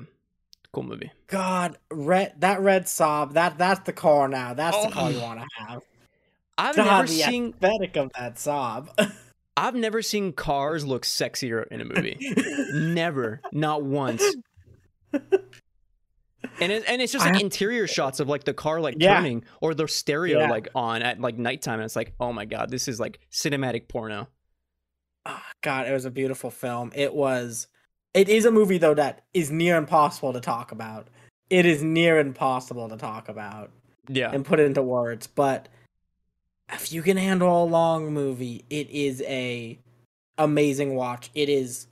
cool movie God, red that red sob that that's the car now. That's the car you Oh. want to have. i've God, never the seen aesthetic of that sob. i've never seen cars look sexier in a movie never not once and it, and it's just like interior shots of like the car like Yeah. turning or the stereo Yeah. like on at like nighttime and it's like oh my god this is like cinematic porno Ah, God, it was a beautiful film. It was. It is a movie though that is near impossible to talk about. It is near impossible to talk about yeah and put into words. But if you can handle a long movie, it is a amazing watch. It is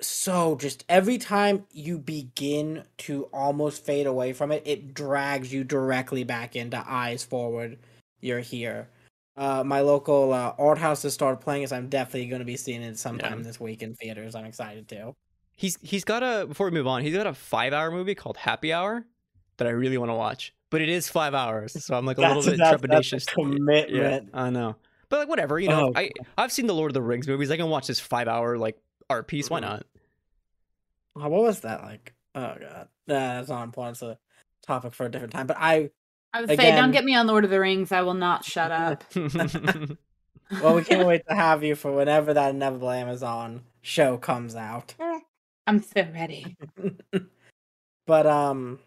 so just every time you begin to almost fade away from it, it drags you directly back into eyes forward. You're here. Uh, my local uh, art house has started playing it. I'm definitely going to be seeing it sometime Yeah. this week in theaters. I'm excited to. he's he's got a before we move on he's got a five hour movie called happy hour that i really want to watch but it is five hours so i'm like a little bit that's, trepidatious That's a commitment. Yeah, I know. But like whatever, you know, Oh, I I've seen the Lord of the Rings movies. I can watch this five hour like art piece. Why Mhm. not? Oh, what was that like? Oh god, nah, that's not important. It's a topic for a different time. But I, I would say, don't get me on Lord of the Rings. I will not shut up. well, we can't wait to have you for whenever that inevitable Amazon show comes out. I'm so ready. But um,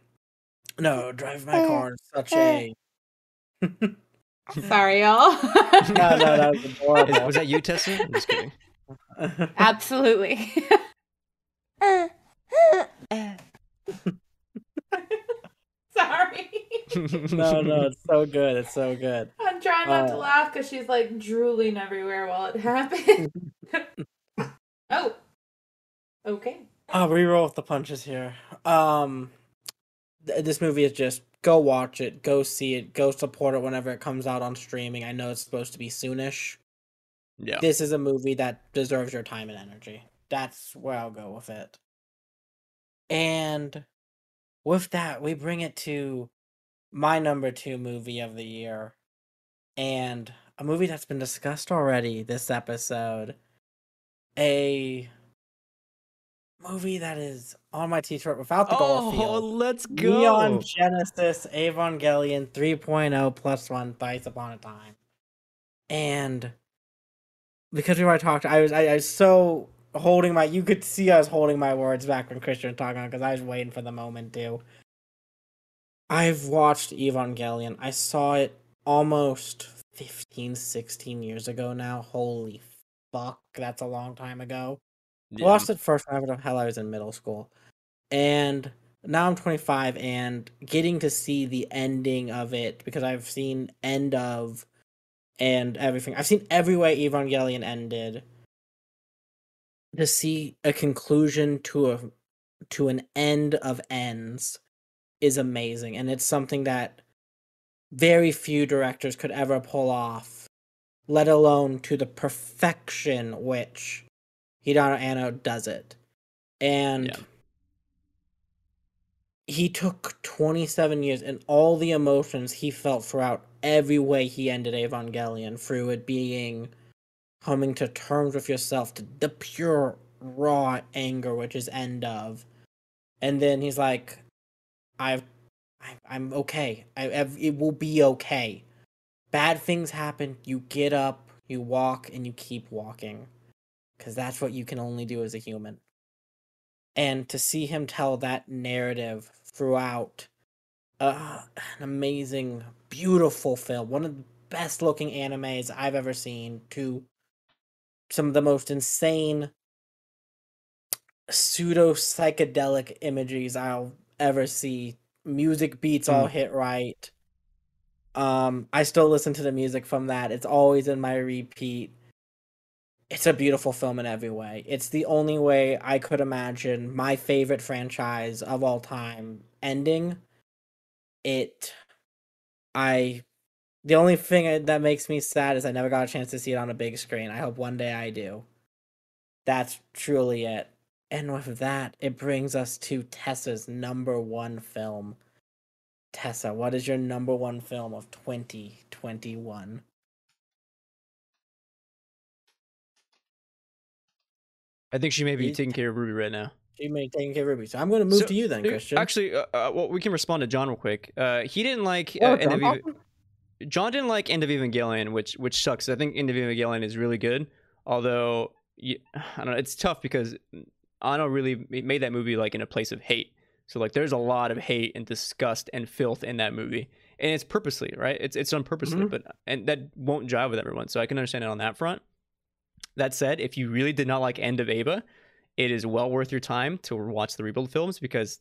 no, drive my car is such a. Sorry, y'all. no, no, that was Is- adorable. was that you, Tessa? I'm just kidding. Absolutely. Sorry. no, no, it's so good. It's so good. I'm trying not to Uh. laugh because she's like drooling everywhere while it happens. oh. Okay. I'll reroll with the punches here. Um, th- this movie is just go watch it, go see it, go support it whenever it comes out on streaming. I know it's supposed to be soonish. Yeah. This is a movie that deserves your time and energy. That's where I'll go with it. And with that, we bring it to my number two movie of the year, and a movie that's been discussed already this episode. A movie that is on my t-shirt without the Oh, Garfield. let's go. Neon Genesis Evangelion 3.0 plus one Thrice Upon a Time. And because we were talked, I was I, I was so holding my you could see I was holding my words back when Christian was talking because I was waiting for the moment too. I've watched Evangelion. I saw it almost 15, 16 years ago now. Holy fuck, that's a long time ago. I Yeah. watched it first when the hell I was in middle school. And now I'm 25 and getting to see the ending of it because I've seen end of and everything. I've seen every way Evangelion ended. To see a conclusion to a to an end of ends is amazing and it's something that very few directors could ever pull off, let alone to the perfection which Hideaki Anno does it. And Yeah. he took 27 years and all the emotions he felt throughout every way he ended Evangelion, through it being coming to terms with yourself, to the pure raw anger, which is end of. And then he's like, I've, I, I'm okay. I, I've- it will be okay. Bad things happen. You get up, you walk, and you keep walking. Because that's what you can only do as a human. And to see him tell that narrative throughout uh, an amazing, beautiful film, one of the best looking animes I've ever seen, to some of the most insane pseudo psychedelic images I'll ever see. Music beats all Mm. hit right. Um, I still listen to the music from that. It's always in my repeat. It's a beautiful film in every way. It's the only way I could imagine my favorite franchise of all time ending. It, I, the only thing that makes me sad is I never got a chance to see it on a big screen. I hope one day I do. That's truly it. And with that, it brings us to Tessa's number one film. Tessa, what is your number one film of 2021? I think she may be taking care of Ruby right now. She may taking care of Ruby. So I'm going to move So, to you then, Uh, Christian. Actually, uh, uh, well, we can respond to John real quick. Uh, he didn't like Oh, uh, End John of Eva- John didn't like End of Evangelion, which which sucks. I think End of Evangelion is really good, although I don't know. It's tough because Anno really made that movie like in a place of hate. So like, there's a lot of hate and disgust and filth in that movie, and it's purposely right. It's it's done purposely, Mhm. but and that won't jive with everyone. So I can understand it on that front. That said, if you really did not like End of Eva, it is well worth your time to watch the rebuild films because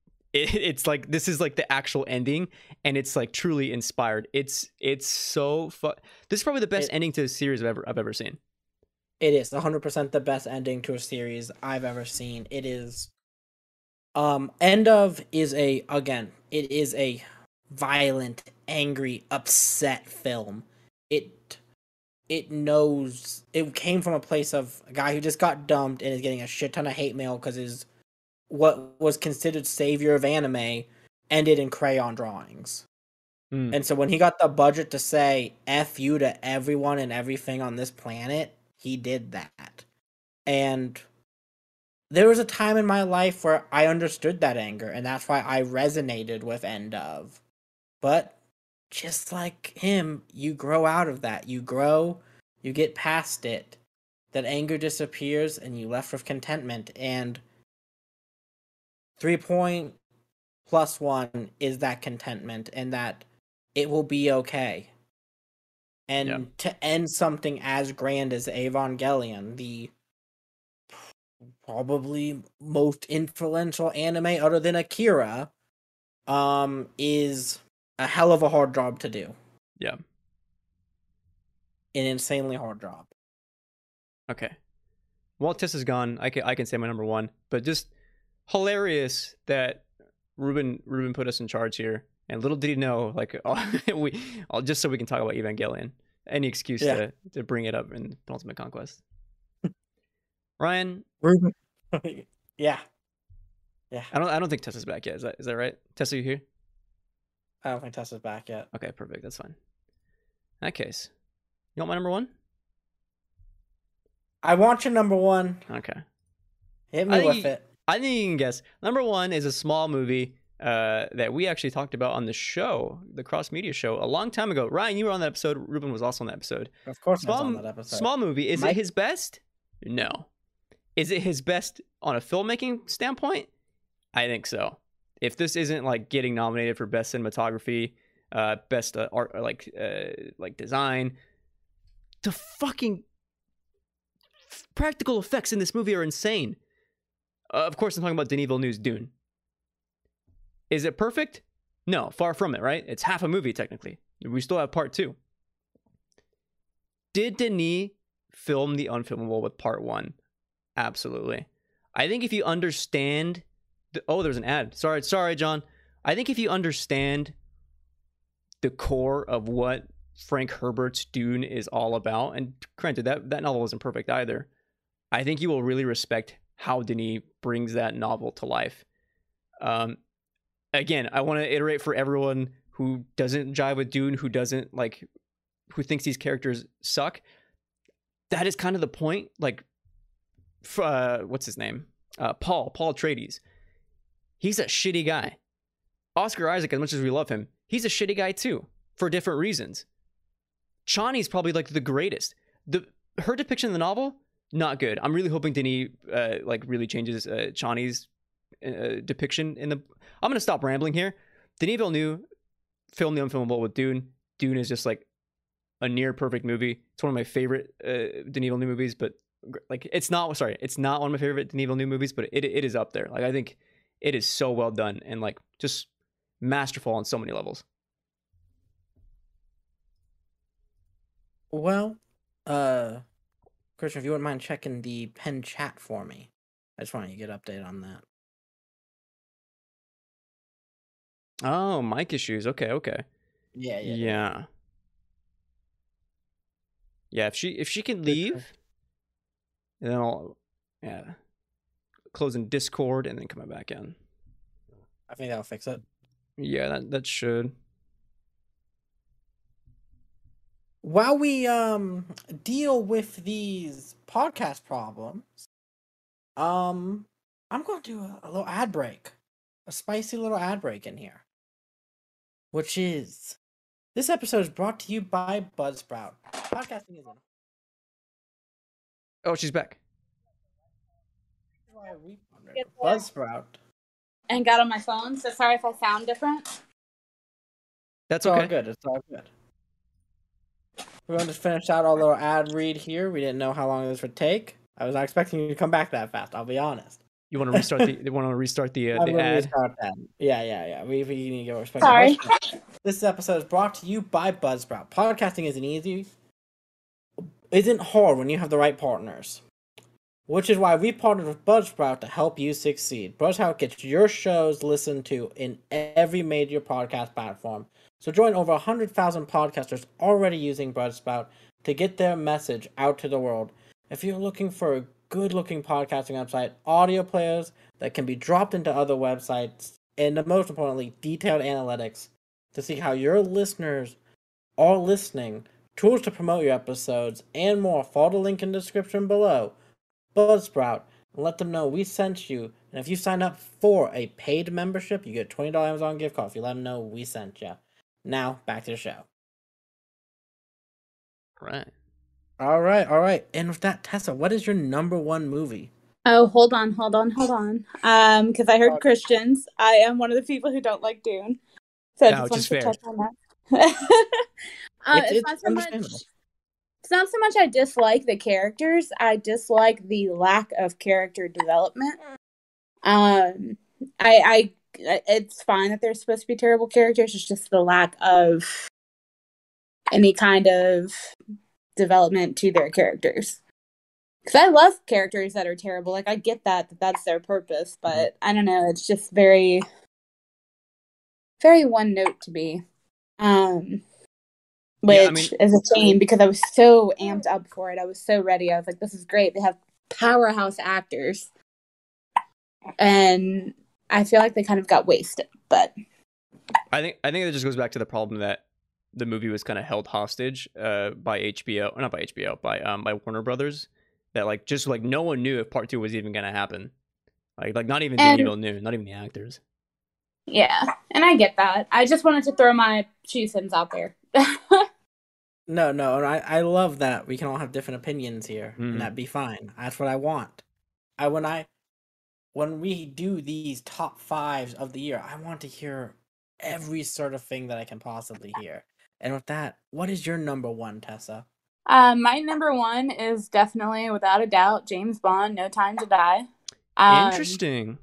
it, it's like this is like the actual ending and it's like truly inspired it's it's so fu- this is probably the best It- ending to a series i've ever i've ever seen It is 100% the best ending to a series I've ever seen. It is um End of is a again, it is a violent, angry, upset film. It knows it came from a place of a guy who just got dumped and is getting a shit ton of hate mail cuz his what was considered savior of anime ended in crayon drawings. Hmm. And so when he got the budget to say F you to everyone and everything on this planet, he did that. And there was a time in my life where I understood that anger, and that's why I resonated with End of. But just like him, you grow out of that. You grow, you get past it. That anger disappears, and you left with contentment. And three point plus one is that contentment, and that it will be okay. And Yeah. to end something as grand as Evangelion, the probably most influential anime other than Akira, um, is a hell of a hard job to do. Yeah. An insanely hard job. okay well tess is gone i can i can say my number one but just hilarious that ruben ruben put us in charge here and little did he know like we all just so we can talk about evangelion any excuse Yeah. to to bring it up in penultimate conquest ryan Ruben. yeah. Yeah. i don't i don't think tessa's back yet is that is that right tessa you here I don't think Tessa's back yet. Okay, perfect. That's fine. In that case, you want my number one? I want your number one. Okay. Hit me I- with it. I think you can guess. Number one is a small movie uh, that we actually talked about on the show, the Cross Media Show, a long time ago. Ryan, you were on that episode. Ruben was also on that episode. Of course, I was Small, on that episode. small movie. Is it his best? No. Is it his best on a filmmaking standpoint? I think so. If this isn't like getting nominated for best cinematography, uh, best uh, art, like uh, like design, the fucking practical effects in this movie are insane. Uh, of course, I'm talking about Denis Villeneuve's Dune. Is it perfect? No, far from it, right? It's half a movie, technically. We still have part two. Did Denis film the unfilmable with part one? Absolutely. I think if you understand oh, there's an ad. Sorry, sorry, John. I think if you understand the core of what Frank Herbert's Dune is all about, and granted that that novel isn't perfect either, I think you will really respect how Denis brings that novel to life. Um, again, I want to iterate for everyone who doesn't jive with Dune, who doesn't like, who thinks these characters suck. That is kind of the point. Like, uh, what's his name? Uh, Paul, Paul Atreides. He's a shitty guy. Oscar Isaac, as much as we love him, he's a shitty guy too, for different reasons. Chani's probably like the greatest. The her depiction in the novel, not good. I'm really hoping Denis uh, like really changes uh, Chani's uh, depiction in the. I'm gonna stop rambling here. Denis Villeneuve filmed the unfilmable with Dune. Dune is just like a near perfect movie. It's one of my favorite uh, Denis Villeneuve movies, but like it's not. Sorry, it's not one of my favorite Denis Villeneuve movies, but it it is up there. Like I think it is so well done and like just masterful on so many levels. Well, uh, Christian, if you wouldn't mind checking the pen chat for me, I just want to get update on that. Oh, mic issues. Okay, okay. Yeah, yeah, Yeah. Yeah, if she if she can leave, then I'll yeah closing Discord and then coming back in. I think that'll fix it. Yeah, that that should. While we um deal with these podcast problems, um, I'm going to do a, a little ad break, a spicy little ad break in here, which is this episode is brought to you by Buzzsprout. Podcasting is in. Oh, she's back. In Buzzsprout. and got on my phone. So sorry if I sound different. That's It's all okay. good. It's all good. We're going to finish out our little ad read here. We didn't know how long this would take. I was not expecting you to come back that fast. I'll be honest. You want to restart the? You want to restart the uh, the ad? restart that. Yeah, yeah, yeah. We, we need to give respect. to Sorry. This episode is brought to you by Buzzsprout. Podcasting isn't easy, isn't hard when you have the right partners. Which is why we partnered with Buzzsprout to help you succeed. Buzzsprout gets your shows listened to in every major podcast platform. So join over 100,000 podcasters already using Buzzsprout to get their message out to the world. If you're looking for a good looking podcasting website, audio players that can be dropped into other websites, and most importantly, detailed analytics to see how your listeners are listening, tools to promote your episodes, and more, follow the link in the description below. Buzzsprout and let them know we sent you. And if you sign up for a paid membership, you get a $20 Amazon gift card if you let them know we sent you. Now, back to the show. Right. All right, all right. And with that, Tessa, what is your number one movie? Oh, hold on, hold on, hold on. Um, because I heard Christians. I am one of the people who don't like Dune. So I Yeah, just which wanted to fair. touch on that. uh, It's- it's, it's not so much. It's not so much I dislike the characters. I dislike the lack of character development. Um, I, I, it's fine that they're supposed to be terrible characters. It's just the lack of any kind of development to their characters. Because I love characters that are terrible. Like I get that that that's their purpose, but I don't know. It's just very, very one note to me. Um, which Yeah, I mean- is a shame because I was so amped up for it. I was so ready. I was like, "This is great." They have powerhouse actors, and I feel like they kind of got wasted. But I think I think that just goes back to the problem that the movie was kind of held hostage uh, by HBO, or not by HBO, by um by Warner Brothers. That like just like no one knew if part two was even gonna happen. Like like not even And- Denis Villeneuve, not even the actors. yeah, and I get that. I just wanted to throw my cents out there. No, no, and I, I love that we can all have different opinions here, and that be fine. That's what I want. I when I when we do these top fives of the year, I want to hear every sort of thing that I can possibly hear. And with that, what is your number one, Tessa? Um, my number one is definitely, without a doubt, James Bond. No Time to Die. Um, Interesting.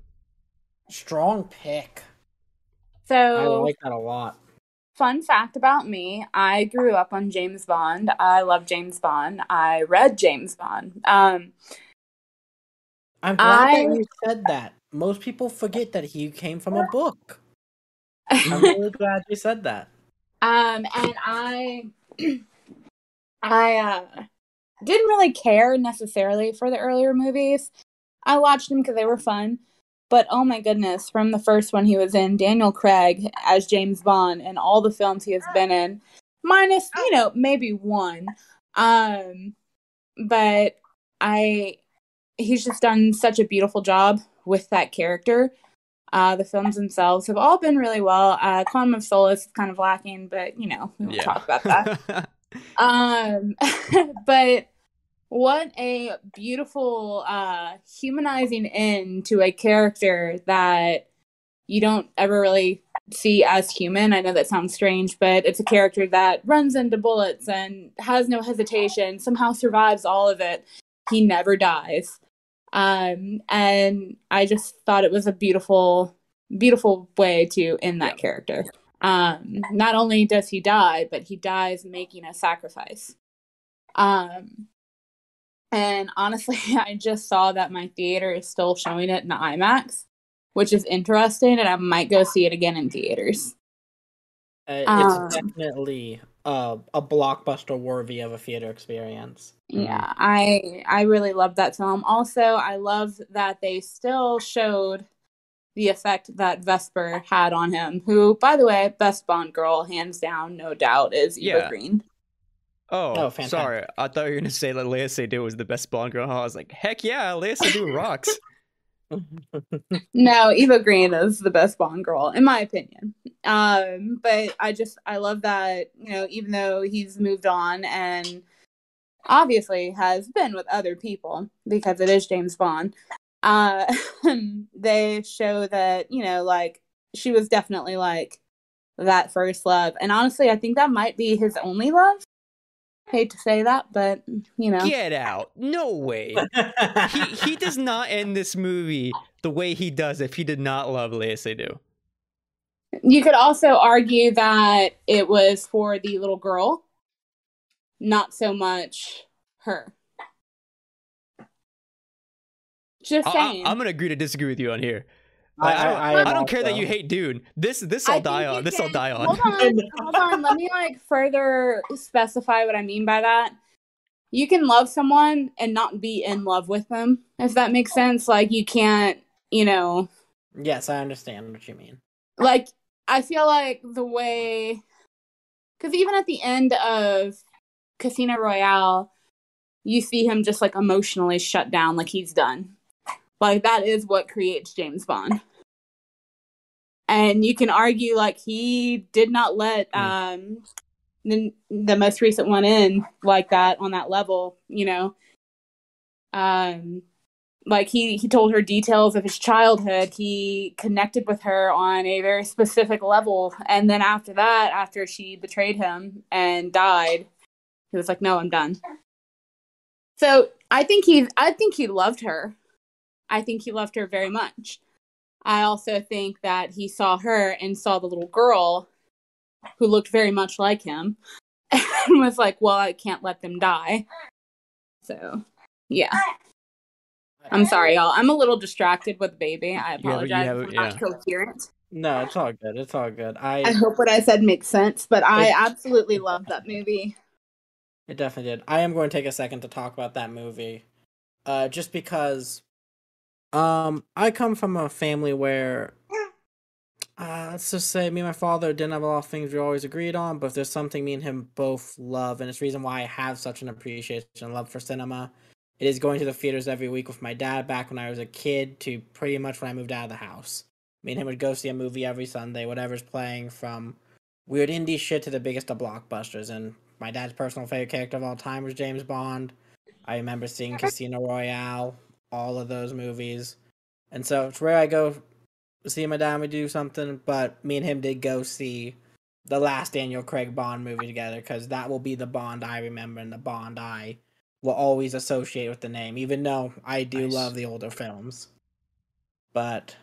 Strong pick. So I So, like that a lot. Fun fact about me: I grew up on James Bond. I love James Bond. I read James Bond. Um, I'm glad I- that you said that. Most people forget that he came from a book. I'm really glad you said that. Um, and I, I uh, didn't really care necessarily for the earlier movies. I watched them because they were fun, but oh my goodness, from the first one he was in, Daniel Craig as James Bond, and all the films he has been in, minus you know maybe one, um, but I, he's just done such a beautiful job with that character. Uh, the films themselves have all been really well. Uh, Quantum of Solace is kind of lacking, but you know we won't Yeah. talk about that. um, but what a beautiful uh, humanizing end to a character that you don't ever really see as human. I know that sounds strange, but it's a character that runs into bullets and has no hesitation. Somehow survives all of it. He never dies um and i just thought it was a beautiful beautiful way to end that character um not only does he die but he dies making a sacrifice um and honestly i just saw that my theater is still showing it in imax which is interesting and i might go see it again in theaters Uh, Um, it's definitely uh, a blockbuster worthy of a theater experience. Yeah, I I really love that film. Also, I love that they still showed the effect that Vesper had on him, who, by the way, best Bond girl, hands down, no doubt, is Eva Yeah. Green. Oh, Oh, fantastic. sorry. I thought you were gonna say that Lea Seydoux was the best Bond girl. I was like, heck yeah, Lea Seydoux rocks. No, Eva Green is the best Bond girl, in my opinion. Um, but I just I love that, you know, even though he's moved on and obviously has been with other people because it is James Bond, uh they show that, you know, like she was definitely like that first love. And honestly, I think that might be his only love. Hate to say that, but you know. Get out. No way. He he does not end this movie the way he does if he did not love Lea Seydoux. You could also argue that it was for the little girl, not so much her. Just saying. I, saying. am gonna agree to disagree with you on here. I- I, don't, I- I I, don't care that you hate Dune. This this I I'll die you on. This I'll die on. Hold on, hold on. Let me like further specify what I mean by that. You can love someone and not be in love with them, if that makes sense. Like you can't, you know, yes, I understand what you mean. like I feel like the way because even at the end of Casino Royale, you see him just like emotionally shut down, like he's done. Like that is what creates James Bond. And you can argue like he did not let um the the most recent one in like that on that level, you know. Um like he he told her details of his childhood. He connected with her on a very specific level. And then after that after she betrayed him and died he was like no i'm done. So i think he i think he loved her i think he loved her very much i also think that he saw her and saw the little girl who looked very much like him and was like well i can't let them die so yeah I'm sorry, y'all. I'm a little distracted with baby. I You have- you apologize. have- if I'm not yeah. coherent. No, it's all good. It's all good. I I hope what I said makes sense, but I It- absolutely love that movie. it definitely did. I am going to take a second to talk about that movie, uh, just because, um, I come from a family where, uh, let's just say me and my father didn't have a lot of things we always agreed on, but there's something me and him both love, and it's the reason why I have such an appreciation and love for cinema. It is going to the theaters every week with my dad back when I was a kid to pretty much when I moved out of the house. Me and him would go see a movie every Sunday, whatever's playing from weird indie shit to the biggest of blockbusters. And my dad's personal favorite character of all time was James Bond. I remember seeing Casino Royale, all of those movies. And so it's rare I go see my dad and we do something, but me and him did go see the last Daniel Craig Bond movie together because that will be the Bond I remember and the Bond I will always associate with the name, even though I do Nice. love the older films. But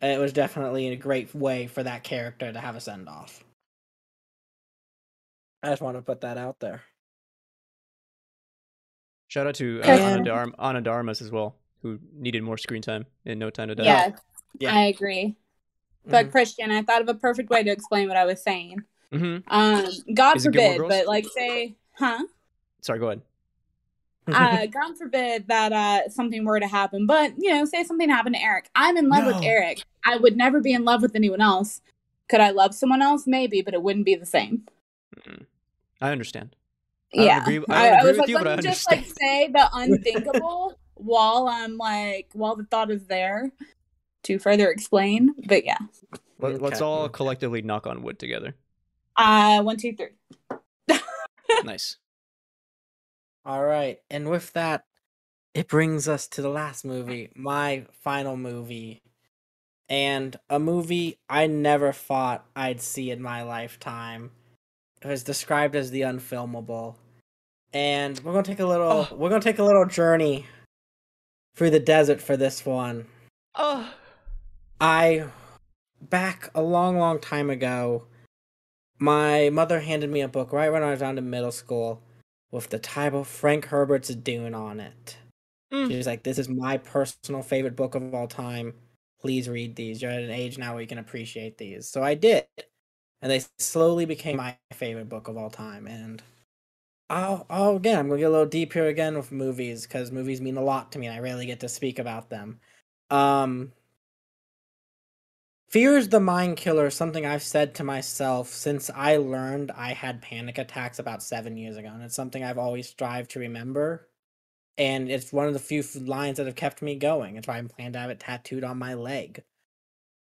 it was definitely a great way for that character to have a send off. I just want to put that out there. Shout out to uh, Okay. Anna, Darm- Ana de Armas as well, who needed more screen time in No Time to Die. Yeah, Yeah. I agree. But Mhm. Christian, I thought of a perfect way to explain what I was saying. hmm Um, God Is forbid, but like say, huh? Sorry, go ahead. uh, God forbid that uh, something were to happen, but you know, say something happened to Eric. I'm in love with Eric. I would never be in love with anyone else. Could I love someone else? Maybe, but it wouldn't be the same. Mm. I understand. I don't yeah, agree- I don't agree was with like, you, let but me I just like say the unthinkable while I'm like while the thought is there to further explain. But yeah, Let, us all collectively knock on wood together. uh, one, two, three. Nice. All right, and with that, it brings us to the last movie, my final movie, and a movie I never thought I'd see in my lifetime. It was described as the unfilmable, and we're gonna take a little. Oh. We're gonna take a little journey through the desert for this one. Oh, I back a long, long time ago, my mother handed me a book right when I was down to middle school with the title Frank Herbert's Dune on it. Mm. She was like, This is my personal favorite book of all time. Please read these. You're at an age now where you can appreciate these. So I did. And they slowly became my favorite book of all time. And I'll, I'll again, I'm going to get a little deep here again with movies because movies mean a lot to me and I rarely get to speak about them. Um, Fear is the mind killer something I've said to myself since I learned I had panic attacks about seven years ago. And it's something I've always strived to remember. And it's one of the few lines that have kept me going. It's why I'm planning to have it tattooed on my leg.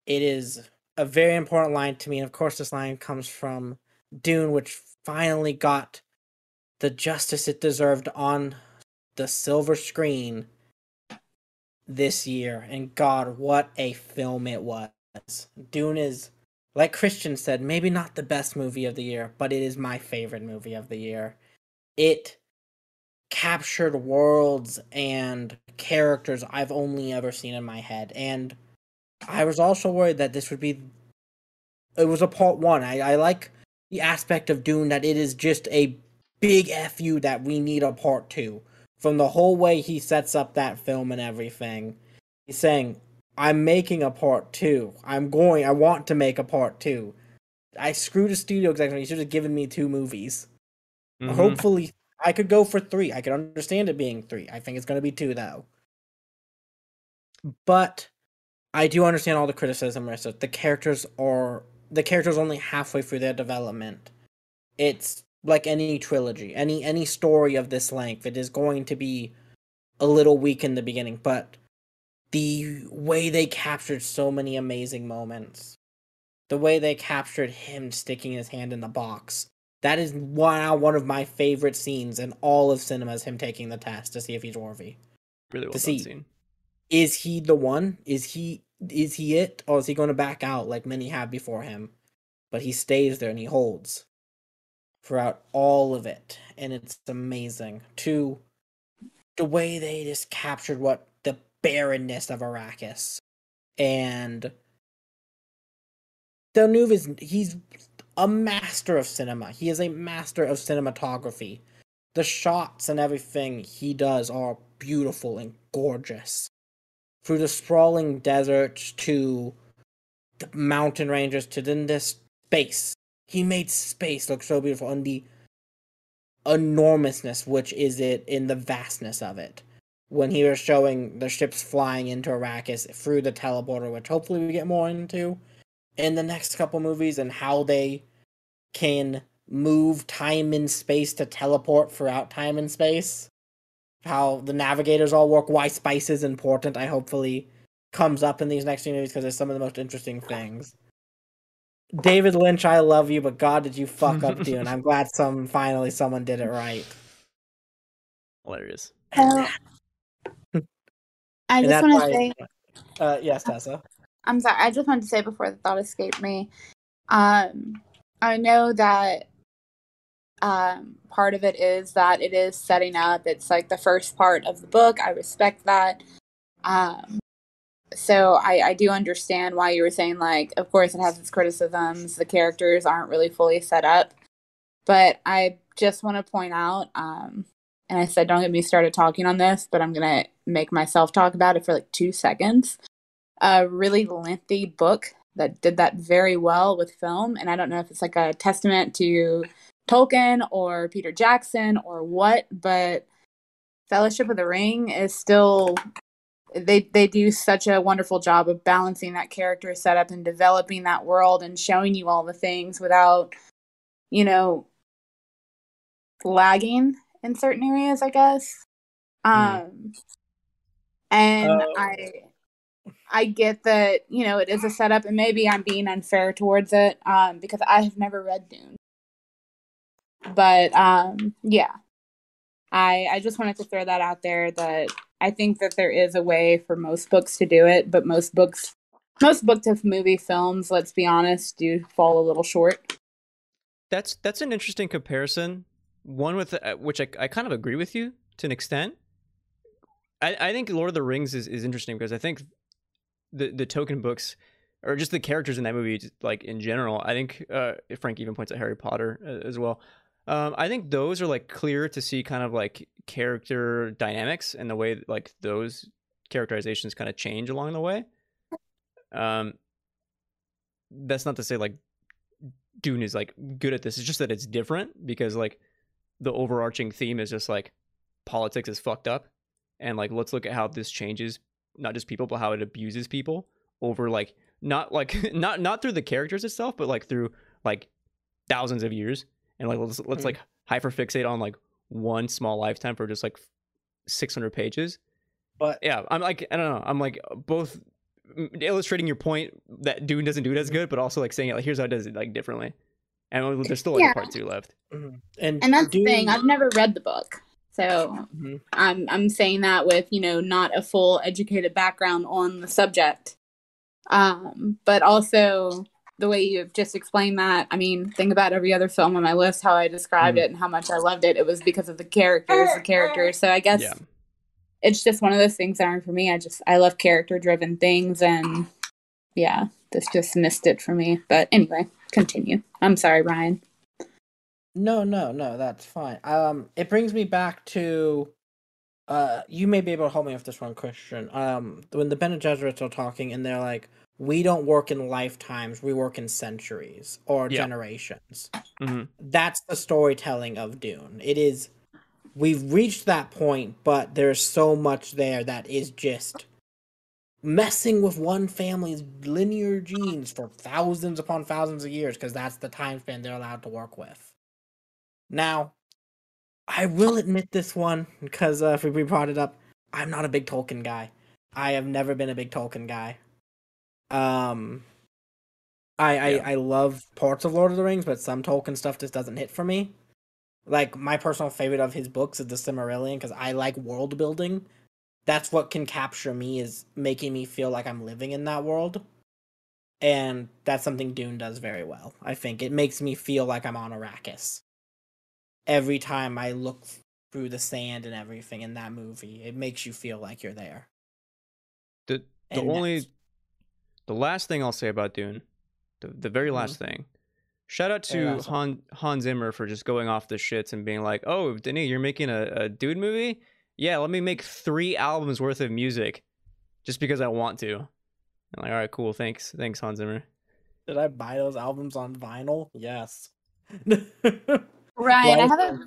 It is a very important line to me. And of course, this line comes from Dune, which finally got the justice it deserved on the silver screen this year. And God, what a film it was. Dune is, like Christian said, maybe not the best movie of the year, but it is my favorite movie of the year. It captured worlds and characters I've only ever seen in my head. And I was also worried that this would be. It was a part one. I, I like the aspect of Dune that it is just a big FU that we need a part two. From the whole way he sets up that film and everything, he's saying, I'm making a part two. I'm going, I want to make a part two. I screwed a studio executive. He should have given me two movies. Mhm. Hopefully, I could go for three. I could understand it being three. I think it's going to be two, though. But I do understand all the criticism, Marissa. The characters are the characters only halfway through their development. It's like any trilogy, any any story of this length. It is going to be a little weak in the beginning, but the way they captured so many amazing moments, the way they captured him sticking his hand in the box, that is now one of my favorite scenes in all of cinema. Is him taking the test to see if he's worthy. really well to done see. scene. Is he the one? Is he is he it, or is he going to back out like many have before him? But he stays there and he holds throughout all of it, and it's amazing. To the way they just captured what the barrenness of Arrakis, and Villeneuve is he's a master of cinema. He is a master of cinematography. The shots and everything he does are beautiful and gorgeous. Through the sprawling deserts to the mountain ranges to then this space. He made space look so beautiful and the enormousness which is it in the vastness of it. When he was showing the ships flying into Arrakis through the teleporter, which hopefully we get more into in the next couple movies and how they can move time and space to teleport throughout time and space. How the navigators all work, why spice is important, I hopefully comes up in these next few movies because it's some of the most interesting things. David Lynch, I love you, but God, did you fuck up Dune? I'm glad some finally someone did it right. Hilarious. Uh, I just want to say, Uh, yes, Tessa. I'm sorry. I just wanted to say before the thought escaped me. Um, I know that um, part of it is that it is setting up. It's like the first part of the book. I respect that. Um, so I, I do understand why you were saying like, of course, it has its criticisms. The characters aren't really fully set up, but I just want to point out. Um, and I said, don't get me started talking on this, but I'm gonna make myself talk about it for like two seconds. A really lengthy book that did that very well with film, and I don't know if it's like a testament to Tolkien or Peter Jackson or what, but Fellowship of the Ring is still they they do such a wonderful job of balancing that character setup and developing that world and showing you all the things without you know lagging in certain areas i guess. Mm. um and Uh, i i get that you know it is a setup and maybe i'm being unfair towards it um because i have never read dune. But um yeah. I i just wanted to throw that out there that i think that there is a way for most books to do it but most books most books of movie films let's be honest do fall a little short That's that's an interesting comparison. One with uh, which I, I kind of agree with you to an extent. I, I think Lord of the Rings is, is interesting because I think the the Tolkien books or just the characters in that movie, like in general. I think uh, Frank even points at Harry Potter uh, as well. Um, I think those are like clear to see kind of like character dynamics and the way like those characterizations kind of change along the way. Um, that's not to say like Dune is like good at this. It's just that it's different because like the overarching theme is just like politics is fucked up, and like let's look at how this changes not just people but how it abuses people over like not like not not through the characters itself but like through like thousands of years and like let's let's Mhm. like hyperfixate on like one small lifetime for just like 600 pages But yeah i'm like i don't know i'm like both mm, illustrating your point that dune doesn't do it as good but also like saying it like here's how it does it like differently and there's still like Yeah. a part two left mhm. and and that's Dune- the thing i've never read the book so Mhm. I'm I'm saying that with you know not a full educated background on the subject, um, but also the way you've just explained that. I mean, think about every other film on my list, how I described Mhm. it and how much I loved it. It was because of the characters, the characters. So I guess yeah it's just one of those things that aren't for me. I just I love character driven things, and yeah, this just missed it for me. But anyway, continue. I'm sorry, Ryan. No, no, no, that's fine. Um, it brings me back to, uh, you may be able to help me with this one, Christian. Um, when the Bene Gesserits are talking and they're like, "We don't work in lifetimes; we work in centuries or Yeah. generations." hmm That's the storytelling of Dune. It is. We've reached that point, but there's so much there that is just messing with one family's linear genes for thousands upon thousands of years because that's the time span they're allowed to work with. Now, I will admit this one because uh, if we brought it up, I'm not a big Tolkien guy. I have never been a big Tolkien guy. Um, I I, Yeah. I love parts of Lord of the Rings, but some Tolkien stuff just doesn't hit for me. Like my personal favorite of his books is the Silmarillion because I like world building. That's what can capture me is making me feel like I'm living in that world. And that's something Dune does very well. I think it makes me feel like I'm on Arrakis. Every time I look through the sand and everything in that movie, it makes you feel like you're there. the the And only the last thing I'll say about Dune, the the very Mhm. last thing. Shout out to last Han Hans Zimmer for just going off the shits and being like, "Oh, Denny, you're making a, a Dune movie? Yeah, let me make three albums worth of music, just because I want to." I'm like, "All right, cool, thanks, thanks, Hans Zimmer." Did I buy those albums on vinyl? Yes. Ryan, I have a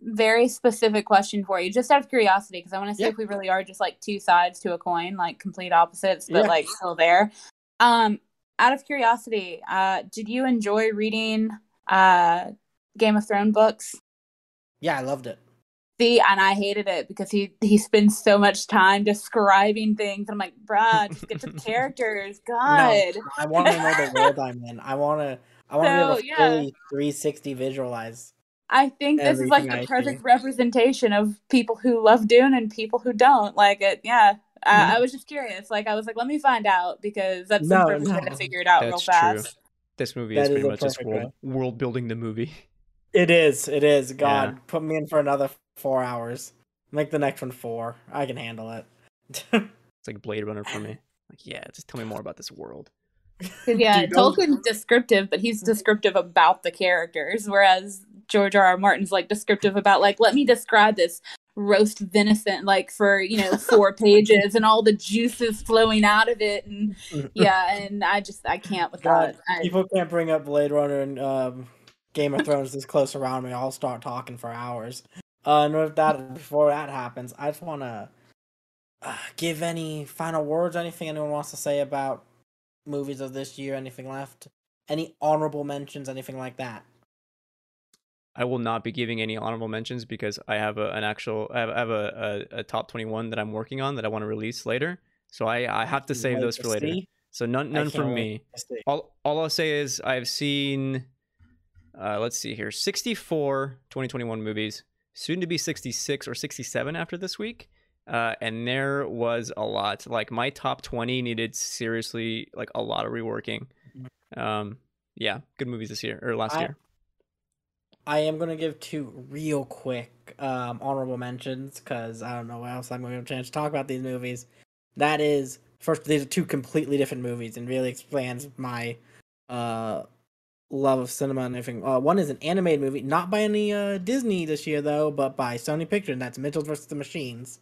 very specific question for you, just out of curiosity, because I want to see Yeah. if we really are just like two sides to a coin, like complete opposites, but Yeah. like still there. Um, out of curiosity, uh, did you enjoy reading uh Game of Thrones books? yeah, I loved it. See, and I hated it because he he spends so much time describing things. And I'm like, bruh, just get to the characters. God. I want to know the world I'm in. I want to. I want to be able So, to yeah. fully 360 visualize. I think this is like the I perfect representation of people who love Dune and people who don't. Like it, yeah. Uh, Mhm. I was just curious. Like I was like, let me find out because that's No, the perfect way no. to figure it out That's real true. fast. This movie That is is pretty a much just world, world building the movie. It is. It is. God, Yeah. put me in for another four hours. Make the next one four. I can handle it. It's like Blade Runner for me. Like, yeah, just tell me more about this world. yeah, Dude, those- Tolkien's descriptive, but he's descriptive about the characters, whereas George R. R. Martin's like descriptive about like, let me describe this roast venison like for you know four pages and all the juices flowing out of it and yeah and i just i can't with God, that I, people can't bring up Blade Runner and um, Game of Thrones this close around me. I'll start talking for hours. Uh, and with that, before that happens, I just want to uh, give any final words, anything anyone wants to say about movies of this year, anything left, any honorable mentions, anything like that. I will not be giving any honorable mentions because I have a, an actual I have, I have a, a, a top 21 that I'm working on that I want to release later. So I, I have to save those to for later. So none none from me. All all I'll say is I've seen uh let's see here 64 2021 movies, soon to be 66 or 67 after this week. Uh, and there was a lot. Like my top 20 needed seriously like a lot of reworking. Um, yeah, good movies this year or last I- year. I am gonna give two real quick um, honorable mentions because I don't know what else I'm gonna have a chance to talk about these movies. That is first, these are two completely different movies and really expands my uh, love of cinema and everything. Uh, one is an animated movie, not by any uh, Disney this year though, but by Sony Pictures. And that's Mitchell vs. the Machines.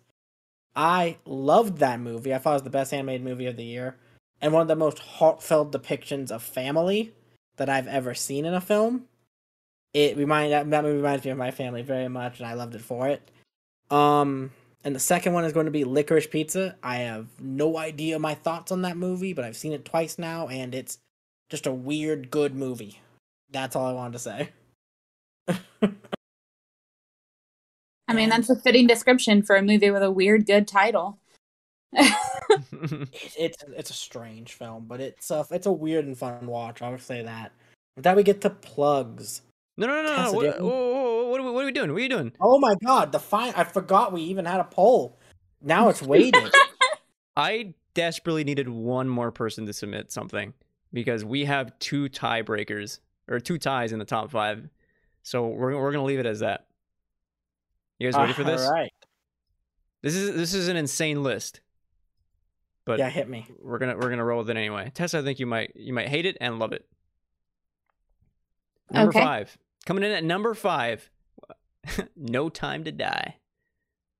I loved that movie. I thought it was the best animated movie of the year, and one of the most heartfelt depictions of family that I've ever seen in a film it remind that, that movie reminds me of my family very much and i loved it for it. Um and the second one is going to be licorice pizza. I have no idea my thoughts on that movie but i've seen it twice now and it's just a weird good movie. That's all i wanted to say. I mean that's a fitting description for a movie with a weird good title. It, it's it's a strange film but it's a it's a weird and fun watch i would say that. With that we get to plugs no, no, no, no. Tessa, no. do you What, whoa, whoa, whoa, what, are we, what are we doing? What are you doing? oh my god the fine i forgot we even had a poll now it's waiting I desperately needed one more person to submit something because we have two tiebreakers or two ties in the top five. So we're we're gonna leave it as that. You guys ready for this? all right This is this is an insane list, but yeah hit me we're gonna we're gonna roll with it anyway. Tessa, I think you might you might hate it and love it. Number Okay. five, coming in at number five, No Time to Die.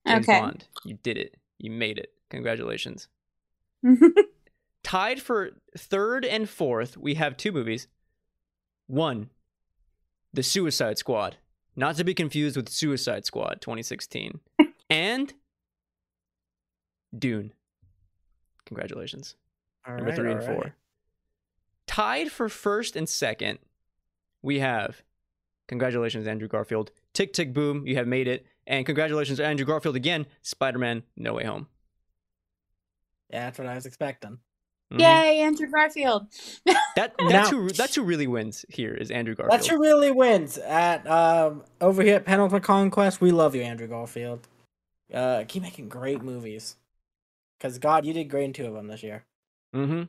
James Okay. Bond, you did it. You made it. Congratulations. Tied for third and fourth, we have two movies. One, The Suicide Squad, not to be confused with Suicide Squad 2016, and Dune. Congratulations. All Number right, three and all four. Tied for first and second, we have congratulations, Andrew Garfield. Tick tick boom, you have made it. And congratulations, Andrew Garfield again. Spider Man No Way Home. Yeah, that's what I was expecting. Mhm. Yay, Andrew Garfield. That Now- that's who that's who really wins here is Andrew Garfield. That's who really wins at um over here at Penultimate Conquest. We love you, Andrew Garfield. Uh, keep making great movies. Cause God, you did great in two of them this year, Mm-hmm.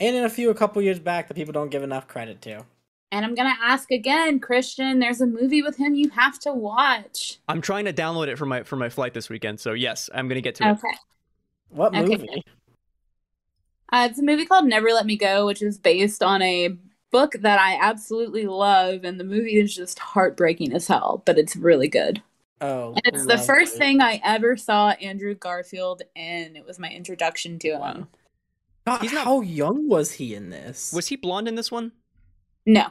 and in a few a couple years back that people don't give enough credit to. And I'm gonna ask again, Christian. There's a movie with him you have to watch. I'm trying to download it for my for my flight this weekend. So yes, I'm gonna get to it. Okay. What Okay. movie? Uh, it's a movie called Never Let Me Go, which is based on a book that I absolutely love, and the movie is just heartbreaking as hell, but it's really good. Oh, And it's the lovely. first thing I ever saw Andrew Garfield in. It was my introduction to him. Wow. God, He's not- how young was he in this? Was he blonde in this one? No,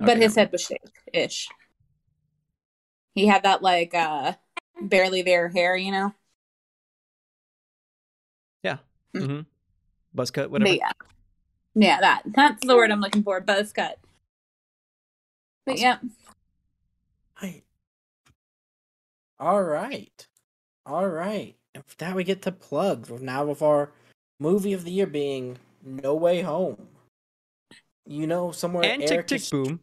but Okay, his head was shaved ish. He had that like uh barely there hair, you know. Yeah. Mm-hmm. Buzz cut, whatever. But yeah, yeah, that that's the word I'm looking for. Buzz cut. But Awesome. yeah, Right. All right. All right. And with that, we get to plugs. Now with our movie of the year being No Way Home. You know, somewhere and tick Eric tick is- boom.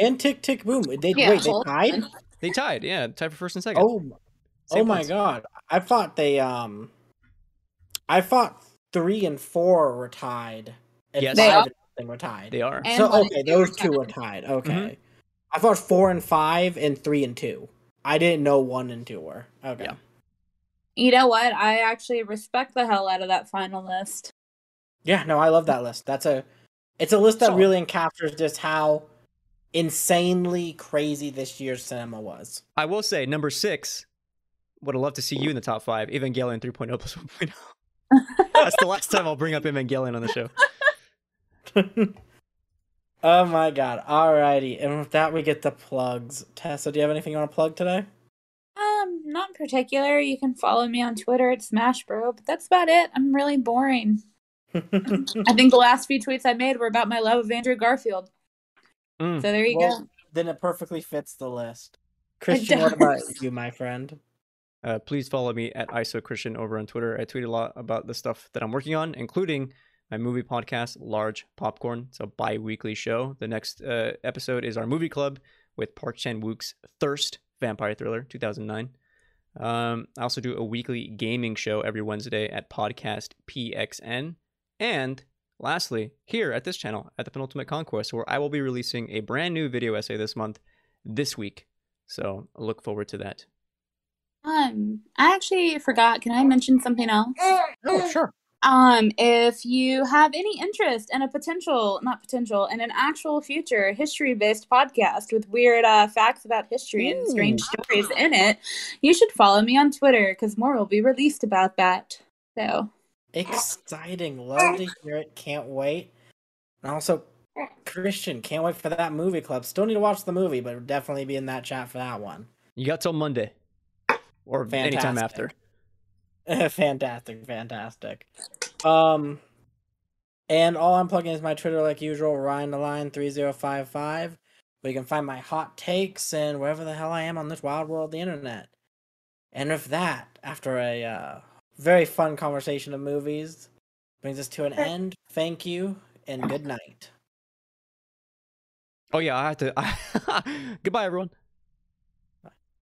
and Tick Tick Boom. They yeah. wait, they tied. on. They tied. Yeah, tied for first and second. Oh, m- oh Same my points. god! I thought they um, I thought three and four were tied. and Yes. They five are. and were tied. They are. And so one okay, and two those were two tied. were tied. Okay, I thought four and five and three and two. I didn't know one and two were. Okay. Yeah. You know what? I actually respect the hell out of that final list. Yeah, no, I love that list. That's a it's a list that Solid. really encaptures just how insanely crazy this year's cinema was. I will say number six. Would have loved to see you in the top five. Evangelion 3.0 plus 1.0. That's the last time I'll bring up Evangelion on the show. oh my god. Alrighty. And with that we get the plugs. Tessa, do you have anything you want to plug today? Um, not in particular. You can follow me on Twitter at Smash Bro, but that's about it. I'm really boring. I think the last few tweets I made were about my love of Andrew Garfield. Mm. So there you Well, go. then it perfectly fits the list. Christian, what about you, my friend? Uh, please follow me at IsoChristian over on Twitter. I tweet a lot about the stuff that I'm working on, including my movie podcast, Large Popcorn. It's a bi weekly show. The next uh, episode is our movie club with Park Chan Wook's Thirst Vampire Thriller 2009. Um, I also do a weekly gaming show every Wednesday at Podcast PXN. And lastly, here at this channel, at the Penultimate Conquest, where I will be releasing a brand new video essay this month, this week. So look forward to that. Um, I actually forgot. Can I mention something else? Oh, sure. Um, if you have any interest in a potential, not potential, in an actual future history-based podcast with weird uh, facts about history and strange stories in it, you should follow me on Twitter because more will be released about that. So, Exciting. Love to hear it. Can't wait. And also, Christian, can't wait for that movie club. Still need to watch the movie, but definitely be in that chat for that one. You got till Monday or anytime after. fantastic, fantastic. Um, and all I'm plugging is my Twitter, like usual, Ryan the Line three zero five five. Where you can find my hot takes and wherever the hell I am on this wild world, of the internet. And with that, after a uh, very fun conversation of movies, brings us to an end. Thank you and good night. Oh yeah, I have to. Goodbye, everyone.